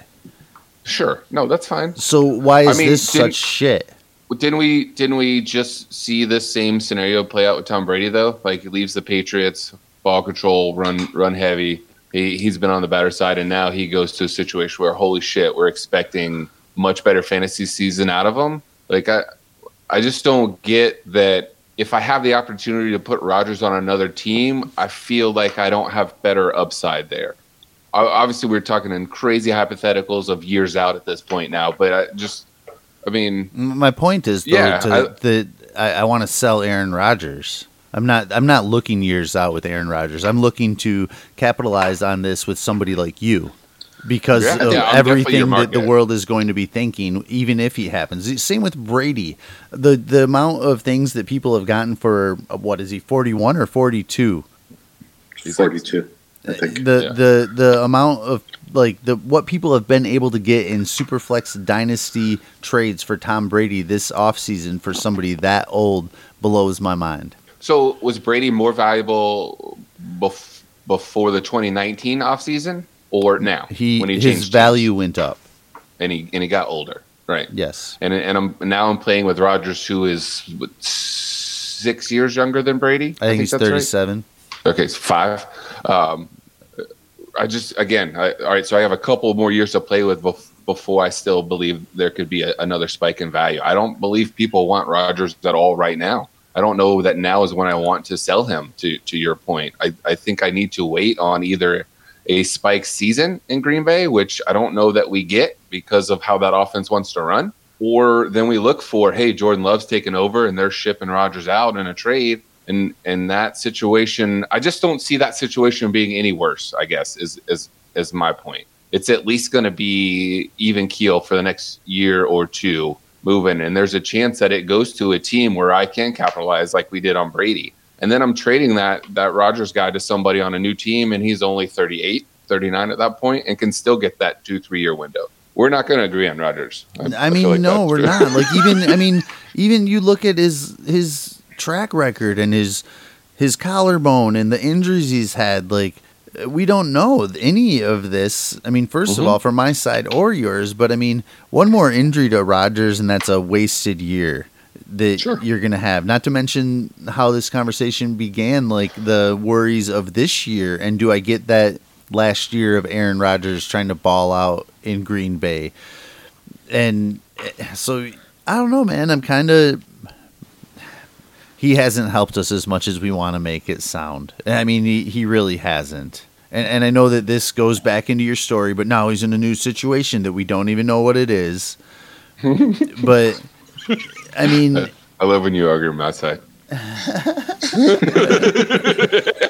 Sure, no, that's fine. So why is I mean, this such shit? Didn't we? Didn't we just see this same scenario play out with Tom Brady though? Like he leaves the Patriots, ball control, run run heavy. He he's been on the better side, and now he goes to a situation where holy shit, we're expecting much better fantasy season out of him. Like I, I just don't get that. If I have the opportunity to put Rodgers on another team, I feel like I don't have better upside there. O- Obviously, we're talking in crazy hypotheticals of years out at this point now, but I just, I mean, My point is though, Yeah, to, I- that I, I want to sell Aaron Rodgers. I'm not. I'm not looking years out with Aaron Rodgers. I'm looking to capitalize on this with somebody like you, because Yeah, of yeah, everything that the world is going to be thinking, even if he happens. Same with Brady. The the amount of things that people have gotten for uh, what is he 41 or 42? He's like- 42, I think. The Yeah. the the amount of like the what people have been able to get in superflex dynasty trades for Tom Brady this offseason for somebody that old blows my mind. So was Brady more valuable bef- before the 2019 offseason or now He, when he his changed value went up. and he and he got older, right? Yes. And and I'm now I'm playing with Rodgers who is what, six years younger than Brady. I think he's that's right. 37. Okay, it's five. Um, I just again, I, all right. So I have a couple more years to play with bef- before I still believe there could be a, another spike in value. I don't believe people want Rodgers at all right now. I don't know that now is when I want to sell him. To to your point, I, I think I need to wait on either a spike season in Green Bay, which I don't know that we get because of how that offense wants to run, or then we look for hey Jordan Love's taking over and they're shipping Rodgers out in a trade and and that situation i just don't see that situation being any worse i guess is is is my point it's at least going to be even keel for the next year or two moving and there's a chance that it goes to a team where i can capitalize like we did on brady and then i'm trading that that rodgers guy to somebody on a new team and he's only 38 39 at that point and can still get that two three year window we're not going to agree on Rodgers. I mean, feel like no, we're true. not. Like even I mean, even you look at his his track record and his his collarbone and the injuries he's had, like we don't know any of this. I mean, 1st Mhm. of all, from my side or yours, but I mean, one more injury to Rodgers, and that's a wasted year that Sure. you're going to have. Not to mention how this conversation began, like the worries of this year, and do I get that last year of Aaron Rodgers trying to ball out in Green Bay? And eh, so I don't know, man. I'm kind of he hasn't helped us as much as we want to make it sound. I mean, he, he really hasn't. And, and I know that this goes back into your story, but now he's in a new situation that we don't even know what it is. but I mean, I love when you argue on my side.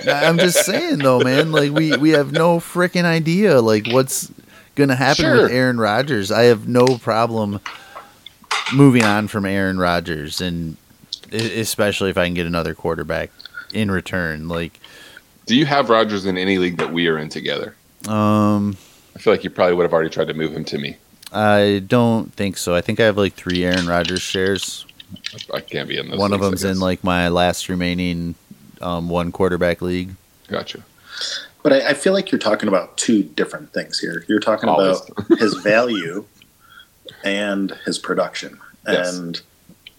I'm just saying though, man. Like we we have no freaking idea like what's gonna happen Sure. with Aaron Rodgers. I have no problem moving on from Aaron Rodgers, and especially if I can get another quarterback in return. Like, Do you have Rodgers in any league that we are in together? um, I feel like you probably would have already tried to move him to me. I don't think so. I think I have like three Aaron Rodgers shares. I can't be in those. One of them's in like my last remaining um, one quarterback league. Gotcha. But I, I feel like you're talking about two different things here. You're talking Always. about his value and his production. Yes. And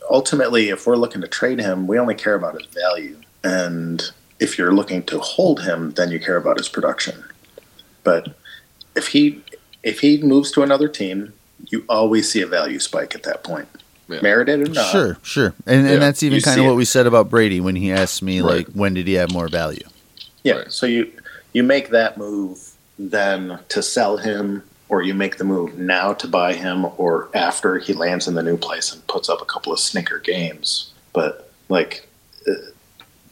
ultimately, if we're looking to trade him, we only care about his value. And if you're looking to hold him, then you care about his production. But if he if he moves to another team, you always see a value spike at that point. Yeah. Merited or not. Sure, sure, and Yeah, and that's even you kind see of it. what we said about Brady when he asked me Right. like when did he have more value. Yeah. Right. So you you make that move then to sell him, or you make the move now to buy him, or after he lands in the new place and puts up a couple of snicker games. But like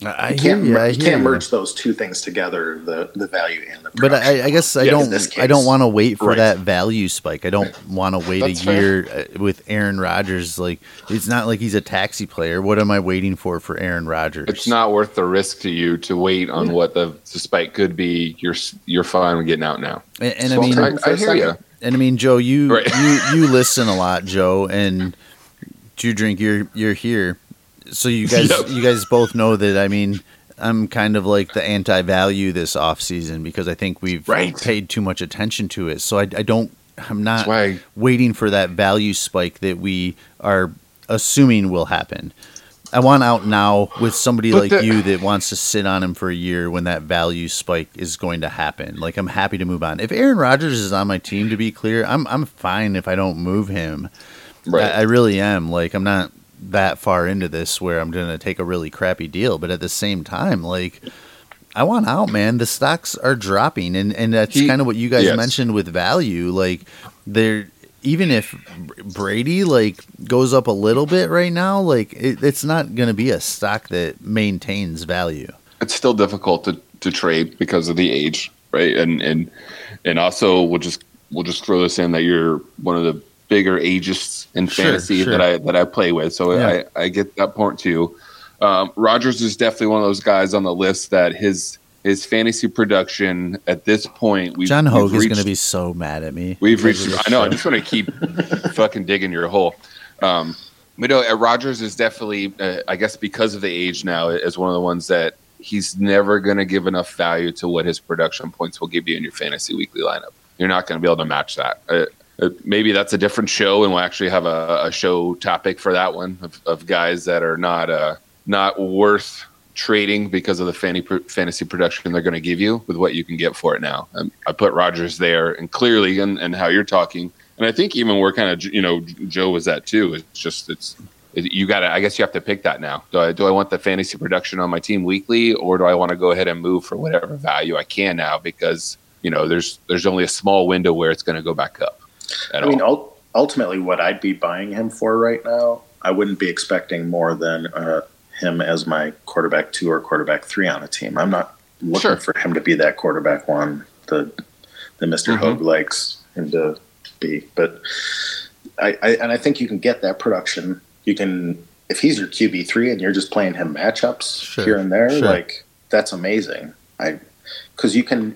I, I you can't you. I you hear can't you. merge those two things together the the value and the But. I, I guess I Yeah, don't. this I don't want to wait for Right. that value spike. I don't want to wait That's a year uh, with Aaron Rodgers. Like it's not like he's a taxi player. What am I waiting for for Aaron Rodgers? It's not worth the risk to you to wait on what the, the spike could be. You're you're fine with getting out now. And, and I So I'll mean, take I, him for I a hear you. and I mean, Joe, you Right. you you listen a lot, Joe, and do you drink? You're you're here, so you guys Yep. you guys both know that. I mean, I'm kind of like the anti-value this off season because I think we've Right. paid too much attention to it. So I, I don't. I'm not waiting for that value spike that we are assuming will happen. I want out now with somebody like the- you that wants to sit on him for a year when that value spike is going to happen. Like I'm happy to move on. If Aaron Rodgers is on my team, to be clear, I'm I'm fine if I don't move him. right. I, I really am. Like I'm not that far into this where I'm gonna take a really crappy deal, but at the same time, like I want out, man. The stocks are dropping, and and that's kind of what you guys yes. mentioned with value. Like they're even if Brady like goes up a little bit right now, like it, it's not gonna be a stock that maintains value. it's still difficult to, to trade because of the age, right? And and and also we'll just we'll just throw this in that you're one of the bigger ages in Sure, fantasy sure. that I that I play with. So Yeah. I, I get that point too. Um, Rodgers is definitely one of those guys on the list that his his fantasy production at this point we've John we've Hogue is gonna be so mad at me. We've reached. I know. I just want to keep fucking digging your hole. Um, but no, uh, Rodgers is definitely, uh, I guess, because of the age now, is one of the ones that he's never going to give enough value to what his production points will give you in your fantasy weekly lineup. You're not going to be able to match that. Uh, uh, maybe that's a different show, and we'll actually have a, a show topic for that one of, of guys that are not uh, not worth trading because of the fanny, fantasy production they're going to give you with what you can get for it now. Um, I put Rodgers there, and clearly, and, and how you're talking, and I think even we're kind of you know Joe was that too. It's just it's it, you got to. I guess you have to pick that now. Do I do I want the fantasy production on my team weekly, or do I want to go ahead and move for whatever value I can now because you know there's there's only a small window where it's going to go back up. I mean, ul- ultimately, what I'd be buying him for right now, I wouldn't be expecting more than uh, him as my quarterback two or quarterback three on a team. I'm not looking Sure. for him to be that quarterback one the the mister Mhm. Hogue likes him to be. But I, I and I think you can get that production. You can if he's your QB three and you're just playing him matchups Sure, here and there, sure. like that's amazing. I because you can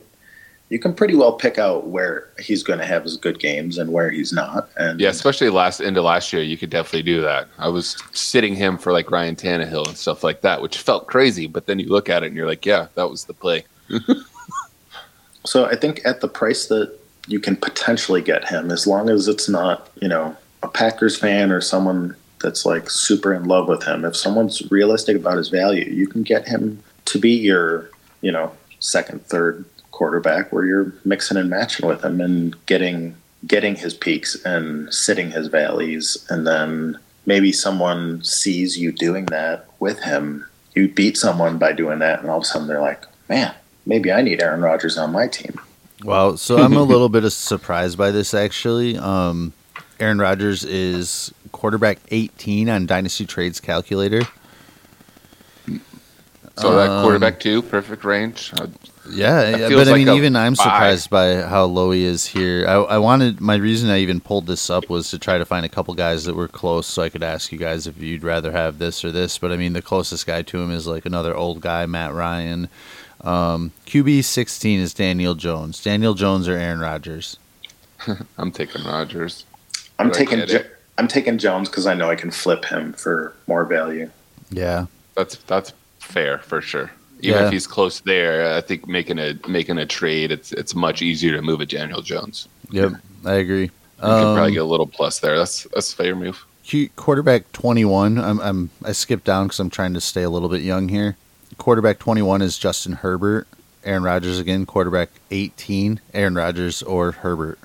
you can pretty well pick out where he's going to have his good games and where he's not. And Yeah, especially last into last year, you could definitely do that. I was sitting him for like Ryan Tannehill and stuff like that, which felt crazy. But then you look at it and you're like, yeah, that was the play. So I think at the price that you can potentially get him, as long as it's not, you know, a Packers fan or someone that's like super in love with him, if someone's realistic about his value, you can get him to be your, you know, second, third quarterback where you're mixing and matching with him and getting getting his peaks and sitting his valleys and then maybe someone sees you doing that with him. You beat someone by doing that and all of a sudden they're like, Man, maybe I need Aaron Rodgers on my team. Wow. So I'm a little bit of surprised by this actually. Um, Aaron Rodgers is quarterback 18 on Dynasty Trades calculator. So that Um, quarterback two, perfect range. Yeah, yeah, feels but I mean, a even I'm buy. surprised by how low he is here. I, I wanted my reason I even pulled this up was to try to find a couple guys that were close, so I could ask you guys if you'd rather have this or this. But I mean, the closest guy to him is like another old guy, Matt Ryan. Um, QB 16 is Daniel Jones. Daniel Jones or Aaron Rodgers. I'm taking Rodgers. I'm taking jo- I'm taking Jones because I know I can flip him for more value. Yeah, That's that's fair for sure. Even Yeah. if he's close there, I think making a making a trade, it's it's much easier to move a Daniel Jones. yep, I agree. You could probably Um, get a little plus there. That's that's a fair move. Quarterback 21. I'm, I'm I skipped down because I'm trying to stay a little bit young here. Quarterback 21 is Justin Herbert. Aaron Rodgers again. Quarterback 18. Aaron Rodgers or Herbert.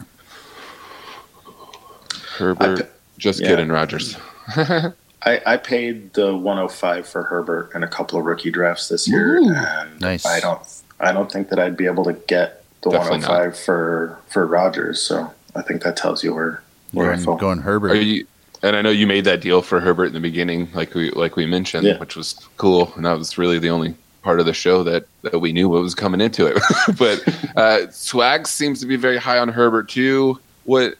Herbert, I- just yeah. kidding, Rodgers. I, I paid the 105 for Herbert in a couple of rookie drafts this year, Ooh. and Nice. I don't I don't think that I'd be able to get the Definitely 105 for for Rodgers. So I think that tells you where where I Going, fall. going Herbert. Are you? And I know you made that deal for Herbert in the beginning, like we like we mentioned, Yeah. which was cool, and that was really the only part of the show that, that we knew what was coming into it. but uh, Swag seems to be very high on Herbert too. What?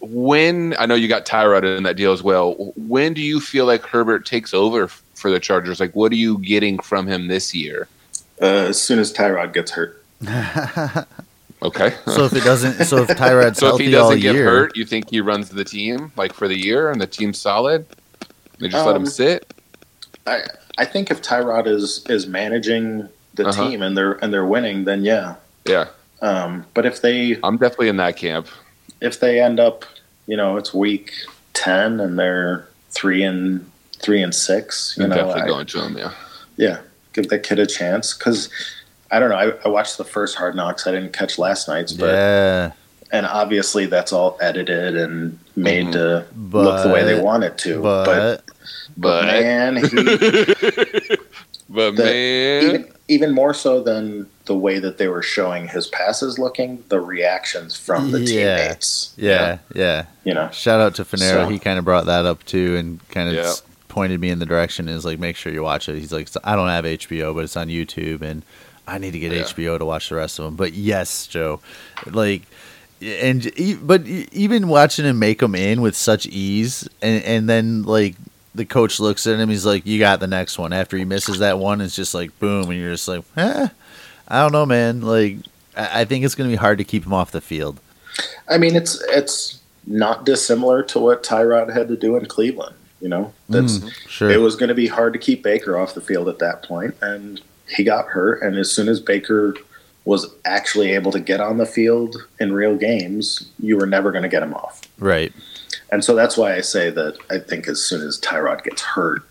When I know you got Tyrod in that deal as well. When do you feel like Herbert takes over for the Chargers? Like, what are you getting from him this year? Uh, as soon as Tyrod gets hurt, Okay. so if it doesn't, so if Tyrod's so if he doesn't get year, hurt, you think he runs the team like for the year and the team's solid? They just let him Um, sit. I I think if Tyrod is is managing the Uh-huh. team and they're and they're winning, then yeah. Yeah, Um, but if they I'm definitely in that camp. If they end up, you know, it's week ten and they're three and three and six, you I'm know, definitely I- going to him. Yeah. yeah, give that kid a chance because I don't know. I, I watched the first Hard Knocks. I didn't catch last night's, but yeah, and obviously that's all edited and made Mhm. to look the way they want it to. but, But, But man, he, but The- man, even even more so than the way that they were showing his passes looking, the reactions from the Yeah. teammates. yeah, yeah. You know, Shout out to Finero. So- he kind of brought that up too, and kind of Yeah. pointed me in the direction. Is like, make sure you watch it. He's like, I don't have HBO, but it's on YouTube, and I need to get Yeah. HBO to watch the rest of them. But yes, Joe, like, and e- but even watching him make them in with such ease, and and then like the coach looks at him, he's like, you got the next one. After he misses that one, it's just like boom, and you're just like, eh, I don't know, man. Like, I I think it's gonna be hard to keep him off the field. I mean, it's it's not dissimilar to what Tyrod had to do in Cleveland. You know, that's Mm, sure. it was going to be hard to keep Baker off the field at that point, and he got hurt. And as soon as Baker was actually able to get on the field in real games, you were never going to get him off. right. And so that's why I say that I think as soon as Tyrod gets hurt,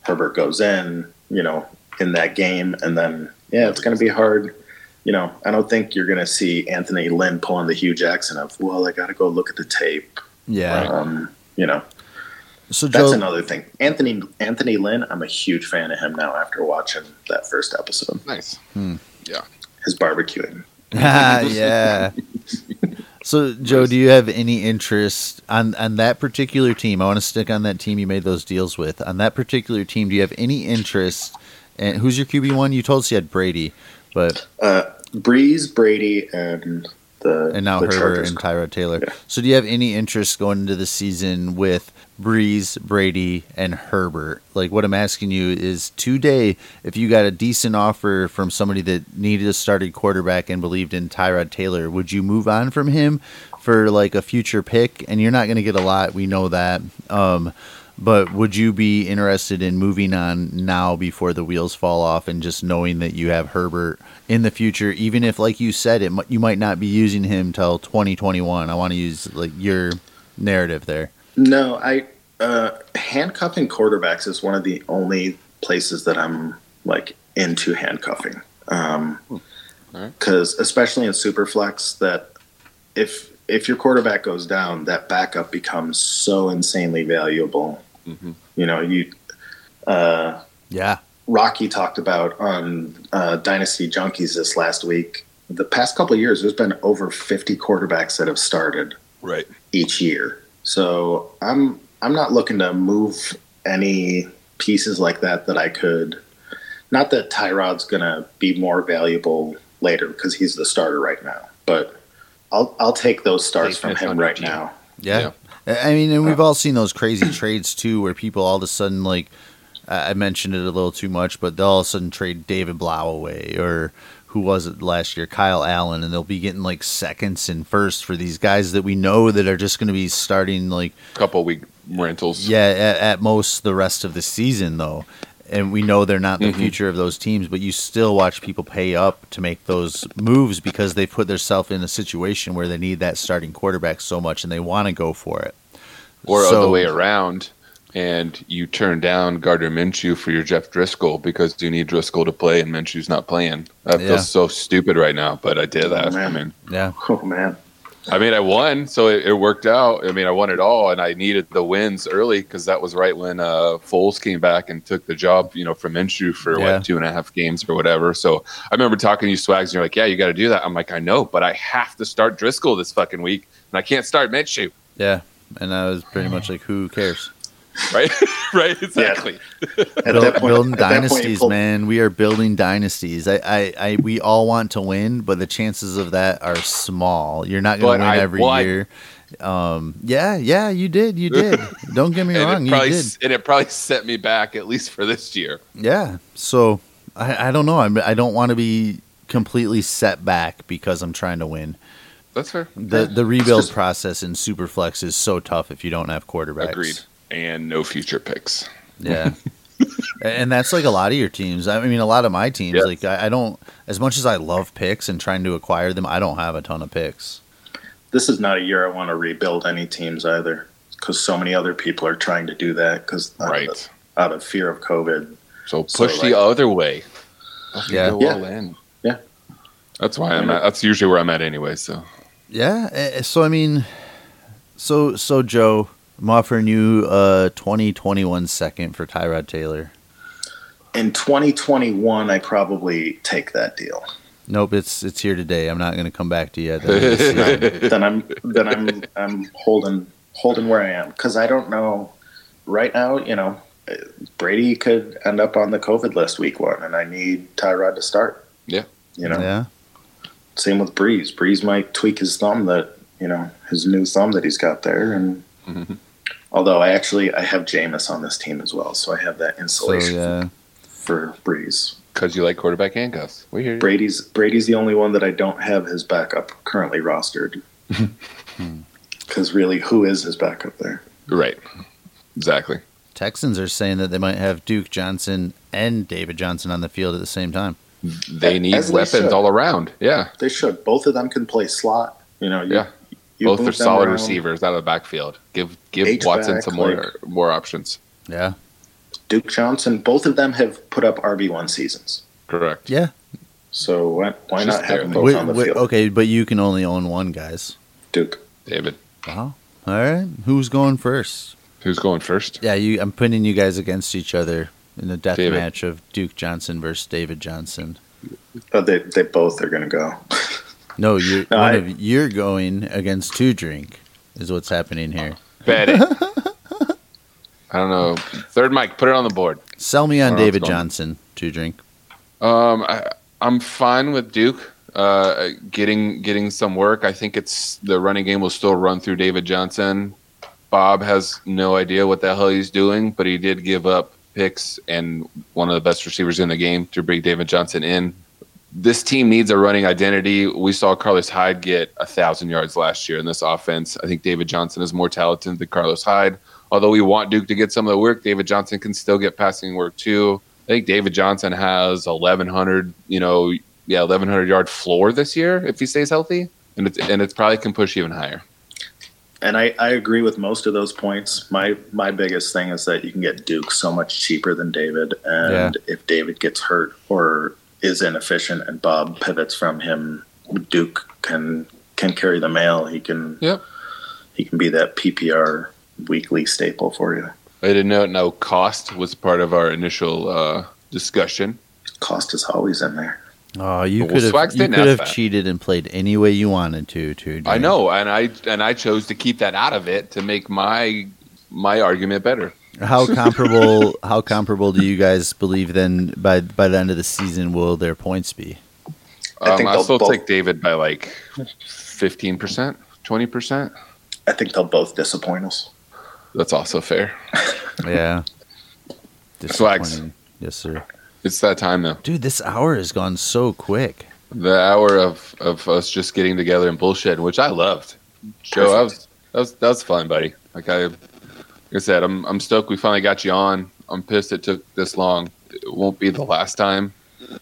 Herbert goes in, you know, in that game, and then yeah, it's going to be hard. You know, I don't think you're going to see Anthony Lynn pulling the Hue Jackson of, well, I got to go look at the tape. Yeah. Um, you know, So that's another thing. Anthony Anthony Lynn, I'm a huge fan of him now after watching that first episode. nice. Yeah. His barbecuing. yeah. So, Joe, do you have any interest on on that particular team? I want to stick on that team you made those deals with. On that particular team, do you have any interest? And who's your QB one? You told us you had Brady, but Uh, Brees, Brady, and the and now the Herbert and Tyrod Taylor. Yeah. So, do you have any interest going into the season with Brees, Brady, and Herbert? Like, what I'm asking you is today, if you got a decent offer from somebody that needed a starting quarterback and believed in Tyrod Taylor, would you move on from him for like a future pick? And you're not going to get a lot. We know that. Um, but would you be interested in moving on now before the wheels fall off and just knowing that you have Herbert in the future, even if, like you said, it you might not be using him till 2021? I want to use like your narrative there. No, I uh, handcuffing quarterbacks is one of the only places that I'm like into handcuffing. Um, Alright. because especially in superflex, that if if your quarterback goes down, that backup becomes so insanely valuable. Mhm. You know, you uh, Yeah, Rocky talked about on uh, Dynasty Junkies this last week. The past couple of years, there's been over 50 quarterbacks that have started Right. each year. So I'm I'm not looking to move any pieces like that that I could. Not that Tyrod's gonna be more valuable later because he's the starter right now, but I'll I'll take those starts from him right team. now. yeah. I I mean, and we've all seen those crazy trades too, where people all of a sudden like I I mentioned it a little too much, but they'll all of a sudden trade David Blough away or who was it last year, Kyle Allen, and they'll be getting like seconds and firsts for these guys that we know that are just going to be starting like a Couple week rentals. yeah at, at most the rest of the season though, and we know they're not the Mhm. future of those teams, but you still watch people pay up to make those moves because they put themselves in a situation where they need that starting quarterback so much and they want to go for it. Or So- other way around, and you turn down Gardner Minshew for your Jeff Driskel because you need Driskel to play and Minshew's not playing. That Yeah. feels so stupid right now, but I did that. Oh, man. I mean, Yeah. Oh man, I mean, I won, so it, it worked out. I mean, I won it all, and I needed the wins early because that was right when uh, Foles came back and took the job, you know, from Minshew for Yeah. what two and a half games or whatever. So I remember talking to you, Swags, and you're like, "Yeah, you got to do that." I'm like, "I know, but I have to start Driskel this fucking week, and I can't start Minshew." Yeah. And I was pretty much like, who cares? Right, right, exactly. at Build- that point, building at that point, dynasties, man. We are building dynasties. I, I, I, we all want to win, but the chances of that are small. You're not going to win I every won. year. Um, yeah, yeah, you did, you did. Don't get me wrong, it you did. and it probably set me back at least for this year. Yeah. So I, I don't know. I'm, I don't want to be completely set back because I'm trying to win. That's fair. The the rebuild process in Superflex is so tough if you don't have quarterbacks. Agreed. And no future picks. Yeah. and that's like a lot of your teams. I mean, a lot of my teams. Yes. Like I, I don't, as much as I love picks and trying to acquire them, I don't have a ton of picks. this is not a year I want to rebuild any teams either, because so many other people are trying to do that because Right. out of fear of COVID. So So, push like- the other way. Yeah. Go Yeah. all in. Yeah. That's why I'm at. That's usually where I'm at anyway. So Yeah. So I mean, so so Joe, I'm offering you a 2021 second for Tyrod Taylor. In 2021, I probably take that deal. Nope, it's it's here today. I'm not going to come back to you. At the end of the season. then I'm then I'm I'm holding holding where I am because I don't know right now. You know, Brady could end up on the COVID list week one, and I need Tyrod to start. Yeah. you know. Yeah. Same with Brees. Brees might tweak his thumb that you know his new thumb that he's got there, and Mhm. Although I actually I have Jameis on this team as well, so I have that So insulation yeah. for Brees. because you like quarterback handcuffs, we hear you. Brady's Brady's the only one that I don't have his backup currently rostered. Because really, who is his backup there? Right. Exactly. Texans are saying that they might have Duke Johnson and David Johnson on the field at the same time. They need As weapons should. all around. Yeah. They should. Both of them can play slot. You know, you, Yeah. You Both are solid around. receivers out of the backfield. Give give H-back, Watson some more like- more options. Yeah. Duke Johnson. Both of them have put up RB one seasons. Correct. Yeah. So why, why not have them both Wait, on the wait, field? okay, but you can only own one, guys. Duke. David. Wow. All right. Who's going first? Who's going first? Yeah, you. I'm putting you guys against each other in the death David. match of Duke Johnson versus David Johnson. Oh, they they both are going to go. No, you're No, one I- of you're going against two drink. Is what's happening here. Bet it. I don't know. Third mic, put it on the board. Sell me on David. Johnson. Two drink. Um, I, I'm fine with Duke. uh, getting getting some work. I think it's the running game will still run through David Johnson. Bob has no idea what the hell he's doing, but he did give up picks and one of the best receivers in the game to bring David Johnson in. This team needs a running identity. We saw Carlos Hyde get a thousand yards last year in this offense. I think David Johnson is more talented than Carlos Hyde. Although we want Duke to get some of the work, David Johnson can still get passing work too. I think David Johnson has 1,100, you know, yeah, 1,100 yard floor this year if he stays healthy, and it's and it probably can push even higher. And I, I agree with most of those points. My my biggest thing is that you can get Duke so much cheaper than David, and if David gets hurt or is inefficient, and Bob pivots from him, Duke can can carry the mail. He can Yep. he can be that PPR weekly staple for you. I didn't know no cost was part of our initial uh, discussion. Cost is always in there. Oh, you Well, could have you could have that. cheated and played any way you wanted to. To I know, and I and I chose to keep that out of it to make my my argument better. How comparable? how comparable do you guys believe then? By by the end of the season, will their points be? I Um, think I they'll still both- take David by like fifteen percent, twenty percent. I think they'll both disappoint us. That's also fair. Yeah. Swags. Disappointing. Yes, sir. It's that time though. Dude, this hour has gone so quick. The hour of, of us just getting together and bullshit, which I loved. Joe, that was that was that was fun, buddy. Like I, like I said, I'm I'm stoked we finally got you on. I'm pissed it took this long. It won't be the last time.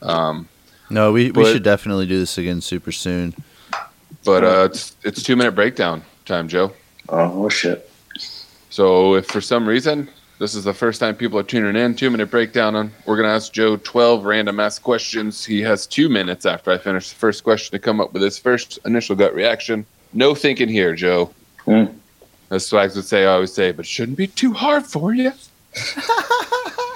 Um, No, we, we should definitely do this again super soon. but uh, it's it's two minute breakdown time, Joe. Oh shit! So if for some reason this is the first time people are tuning in, two minute breakdown on we're gonna ask Joe twelve random ass questions. He has two minutes after I finish the first question to come up with his first initial gut reaction. No thinking here, Joe. Hmm. As Swags would say, I always say, but shouldn't be too hard for you.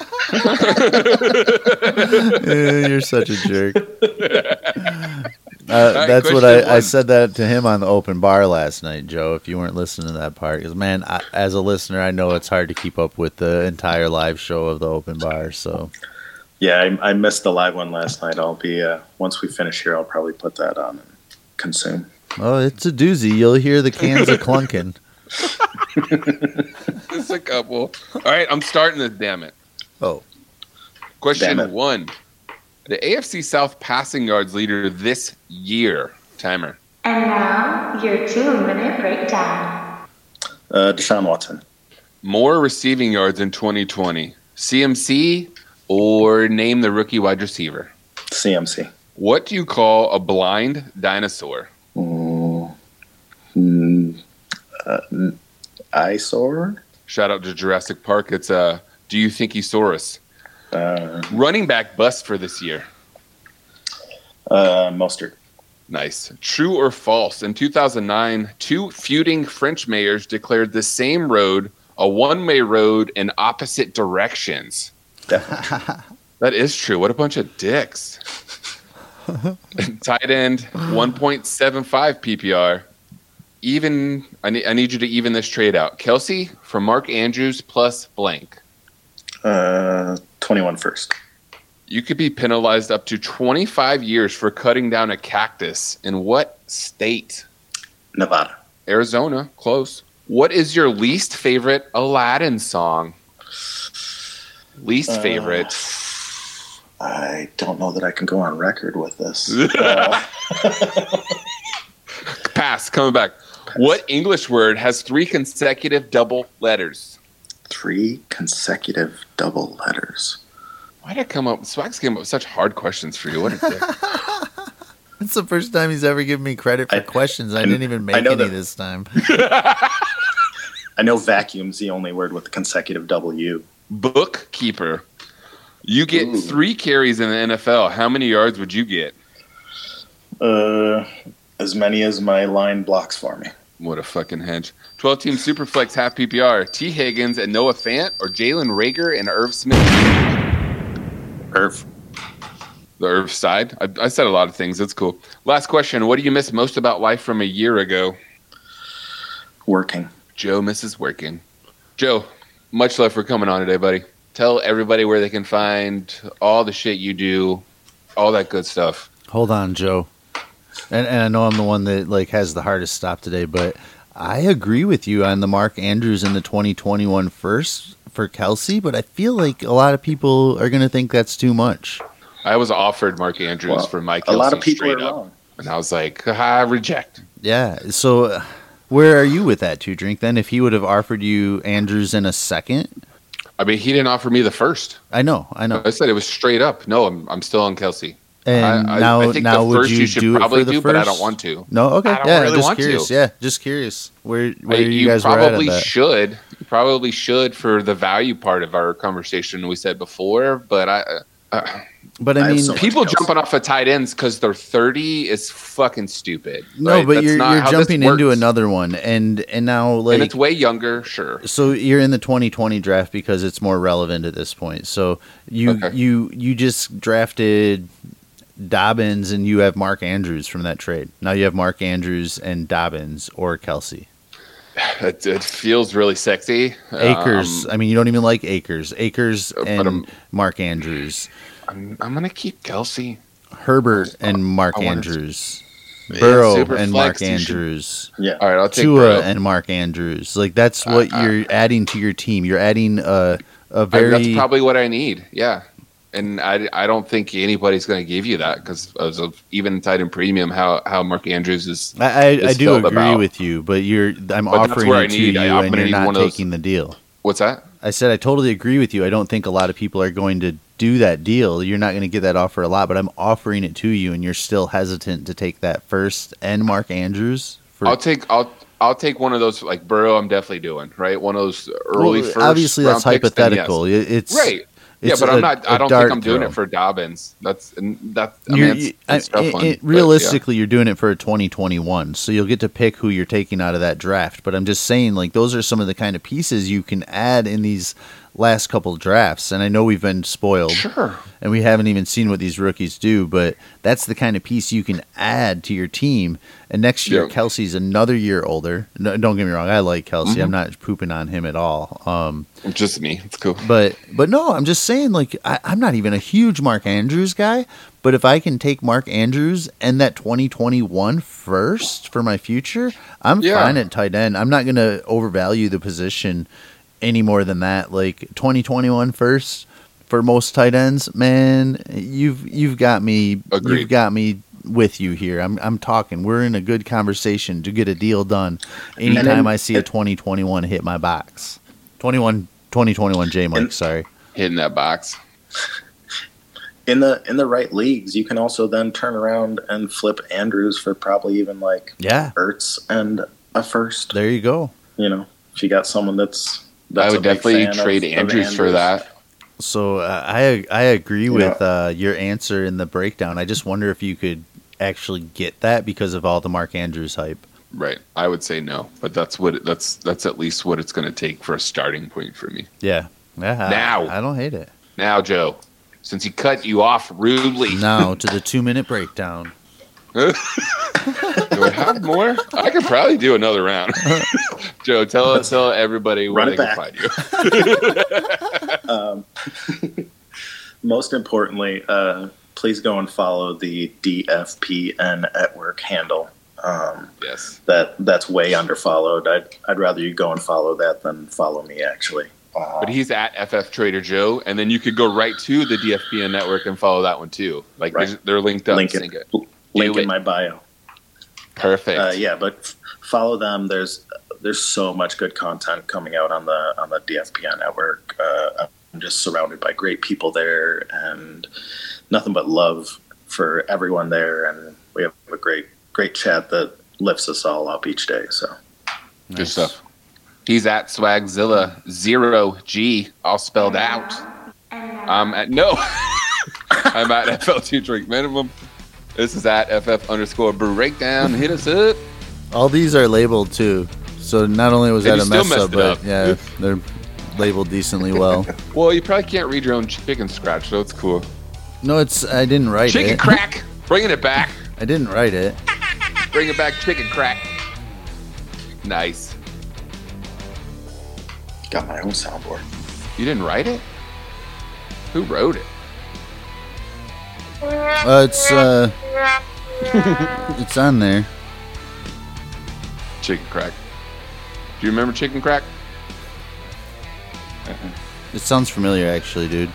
Eh, You're such a jerk. Uh, right, that's what I, I said that to him on the open bar last night, Joe. If you weren't listening to that part, because man, I, as a listener, I know it's hard to keep up with the entire live show of the open bar. So Yeah, I, I missed the live one last night. I'll be uh, once we finish here. I'll probably put that on and consume. Oh, it's a doozy. You'll hear the cans a clunking. Just a couple. All right, I'm starting this. Damn it. Oh. Question Damn it. one: The AFC South passing yards leader this year. Timer. And now, your two minute breakdown. Uh, Deshaun Watson, More receiving yards in 2020. CMC or name the rookie wide receiver. CMC. What do you call a blind dinosaur? Mm, uh, eyesore. Shout out to Jurassic Park. It's uh, Do you think Saurus? Uh, Running back bust for this year. uh, Mostert. Nice. True or false? In 2009, two feuding French mayors declared the same road a one way road in opposite directions. That is true. What a bunch of dicks. Tight end, 1.75 PPR. Even, I need, I need you to even this trade out. Kelce from Mark Andrews plus blank. Uh, 21 first. You could be penalized up to 25 years for cutting down a cactus. In what state? Nevada. Arizona, close. What is your least favorite Aladdin song? Least Uh, favorite. I don't know that I can go on record with this. Uh, Pass, coming back. What English word has three consecutive double letters? three consecutive double letters. Why did I come up? Swags came up with such hard questions for you. What a dick. It's the first time he's ever given me credit for I- questions. I, I- didn't even I make know any that- this time. I know vacuum's the only word with the consecutive W. Bookkeeper. You get Ooh. three carries in the NFL. How many yards would you get? Uh, as many as my line blocks for me. What a fucking hedge. 12 team Superflex half PPR. Tee Higgins and Noah Fant or Jalen Reagor and Irv Smith? Irv. The Irv side. I, I said a lot of things. It's cool. Last question. What do you miss most about life from a year ago? Working. Joe misses working. Joe, much love for coming on today, buddy. Tell everybody where they can find all the shit you do, all that good stuff. Hold on, Joe. And, and I know I'm the one that like has the hardest stop today, but I agree with you on the Mark Andrews in the 2021 first for Kelce, but I feel like a lot of people are going to think that's too much. I was offered Mark Andrews Well, for Mike. a lot of people are straight up, wrong. and I was like, I reject. Yeah. So uh, where are you with that two drink then? If he would have offered you Andrews in a second, I mean, he didn't offer me the first. I know, I know. I said it was straight up. No, I'm, I'm still on Kelsey. And I, I- now, I think now the would first you, you should do it probably for the do, first? but I don't want to. No, okay, I don't yeah, really just want to. curious. Yeah, just curious where where Hey, you, you guys were at on probably that. should. You probably should for the value part of our conversation we said before. But I, uh, But I I mean, so people jumping off of tight ends because they're 30 is fucking stupid. no, right? but That's you're not you're jumping into another one, and and now and like it's way younger. Sure. so you're in the 2020 draft because it's more relevant at this point. So you Okay. you you just drafted Dobbins and you have Mark Andrews from that trade. Now you have Mark Andrews and Dobbins or Kelce. It, it feels really sexy. Akers. Um, I mean, you don't even like Akers. Akers and I'm- Mark Andrews. I'm, I'm gonna keep Kelce. Herbert and Mark I wanted to- Andrews. Burrow super and flex, Mark you should- Andrews. Yeah. All right, I'll take Tua Burrow. and Mark Andrews. Like that's what Uh, uh, you're adding to your team. You're adding a a very that's probably what I need. Yeah. And I, I don't think anybody's going to give you that because of even tight end premium, how, how Mark Andrews is. I, I, I do agree about. with you, but you're I'm But offering it to you I- and you're not of those- taking the deal. What's that? I said I totally agree with you. I don't think a lot of people are going to do that deal. You're not going to get that offer a lot, but I'm offering it to you and you're still hesitant to take that first and Mark Andrews for I'll take I'll I'll take one of those like Burrow. I'm definitely doing right. One of those early Well, first. obviously that's picks, then yes. hypothetical. It- It's? Yeah, but I'm not. I don't think I'm doing throw. it for Dobbins. That's and that. I mean, it's, it's I- it- one, it- but, yeah. realistically, you're doing it for a 2021, so you'll get to pick who you're taking out of that draft. But I'm just saying, like those are some of the kind of pieces you can add in these last couple drafts. And I know we've been spoiled, Sure. and we haven't even seen what these rookies do, but that's the kind of piece you can add to your team. And next year, Yeah. Kelce's another year older. No, don't get me wrong, I like Kelce. Mm-hmm. I'm not pooping on him at all. Um, Just me. It's cool. but but no, I'm just saying like I, I'm not even a huge Mark Andrews guy. But if I can take Mark Andrews and that 2021 first for my future, I'm Yeah. fine at tight end. I'm not gonna overvalue the position any more than that. Like 2021 first for most tight ends, man, you've you've got me. Agreed. You've got me with you here. I'm I'm talking. We're in a good conversation to get a deal done. Anytime then- I see a 2021 hit my box. 21 2021 J Mark, And- sorry. Hitting that box. In the in the right leagues, you can also then turn around and flip Andrews for probably even like Yeah, Ertz and a first. there you go. You know, if you got someone that's, that's I a would big definitely fan of- trade of Andrews for that. So uh, I I agree You with uh, your answer in the breakdown. I just wonder if you could actually get that because of all the Mark Andrews hype. Right. I would say no, but that's what it, that's that's at least what it's going to take for a starting point for me. Yeah, yeah. I- Now. I, don't hate it. Now, Joe, since he cut you off rudely, Now to the two minute breakdown. Do we have more? I could probably do another round. Joe, tell tell everybody where Run they can find you. Um, most importantly, uh, please go and follow the DFP Network handle. Um, yes. that that's way underfollowed. I'd I'd rather you go and follow that than follow me. Actually, uh, But he's at FF Trader Joe, and then you could go right to the DFPN network and follow that one too. Like Right. they're- they're linked up. link it. Link Do in it. my bio. Perfect. Uh, yeah, but f- follow them. There's there's so much good content coming out on the on the DFPN network. Uh, I'm just surrounded by great people there, and nothing but love for everyone there. And we have a great great chat that lifts us all up each day. So Good stuff. He's at Swagzilla zero G, all spelled out. I'm at no. I'm at FL2 drink minimum. This is at FF underscore breakdown. Hit us up. All these are labeled too. So not only was And that a mess up, but up. yeah, they're labeled decently well. Well, you probably can't read your own chicken scratch, so it's cool. no, it's I didn't write Chicken it. Chicken crack. Bringing it back. I didn't write it. Bring it back, chicken crack. Nice. got my own soundboard. You didn't write it? Who wrote it? Uh, it's uh, It's on there. Chicken crack. Do you remember chicken crack? It sounds familiar, actually, dude.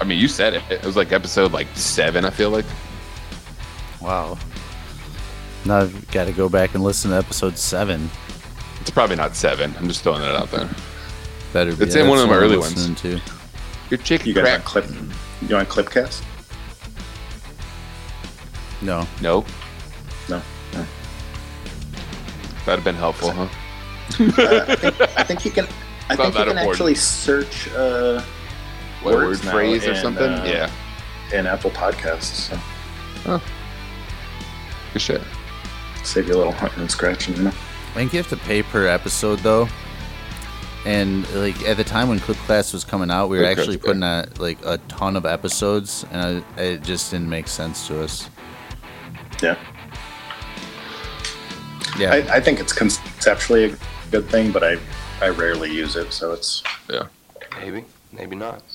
I mean, you said it. It was like episode like seven. I feel like. Wow. Now I've got to go back and listen to episode seven. It's probably not seven. I'm just throwing it out there. Better be. It's in one of my early ones. listening To. Your chicken You guys crack. on clip? You on Clipcast? No. No, No. no. that'd have been helpful, huh? Uh, I, think, I think you can. I think you can important. actually search uh, What, word Words now phrase or and, something? uh, yeah. in Apple Podcasts. So Good shit. save you a little hunting and scratching. You know? I think you have to pay per episode though. And like at the time when Clipcast was coming out, we were Clip actually Class, putting out like a ton of episodes, and I, it just didn't make sense to us. Yeah. Yeah, I, I think it's conceptually a good thing, but I I rarely use it, so it's Yeah. Maybe, maybe not.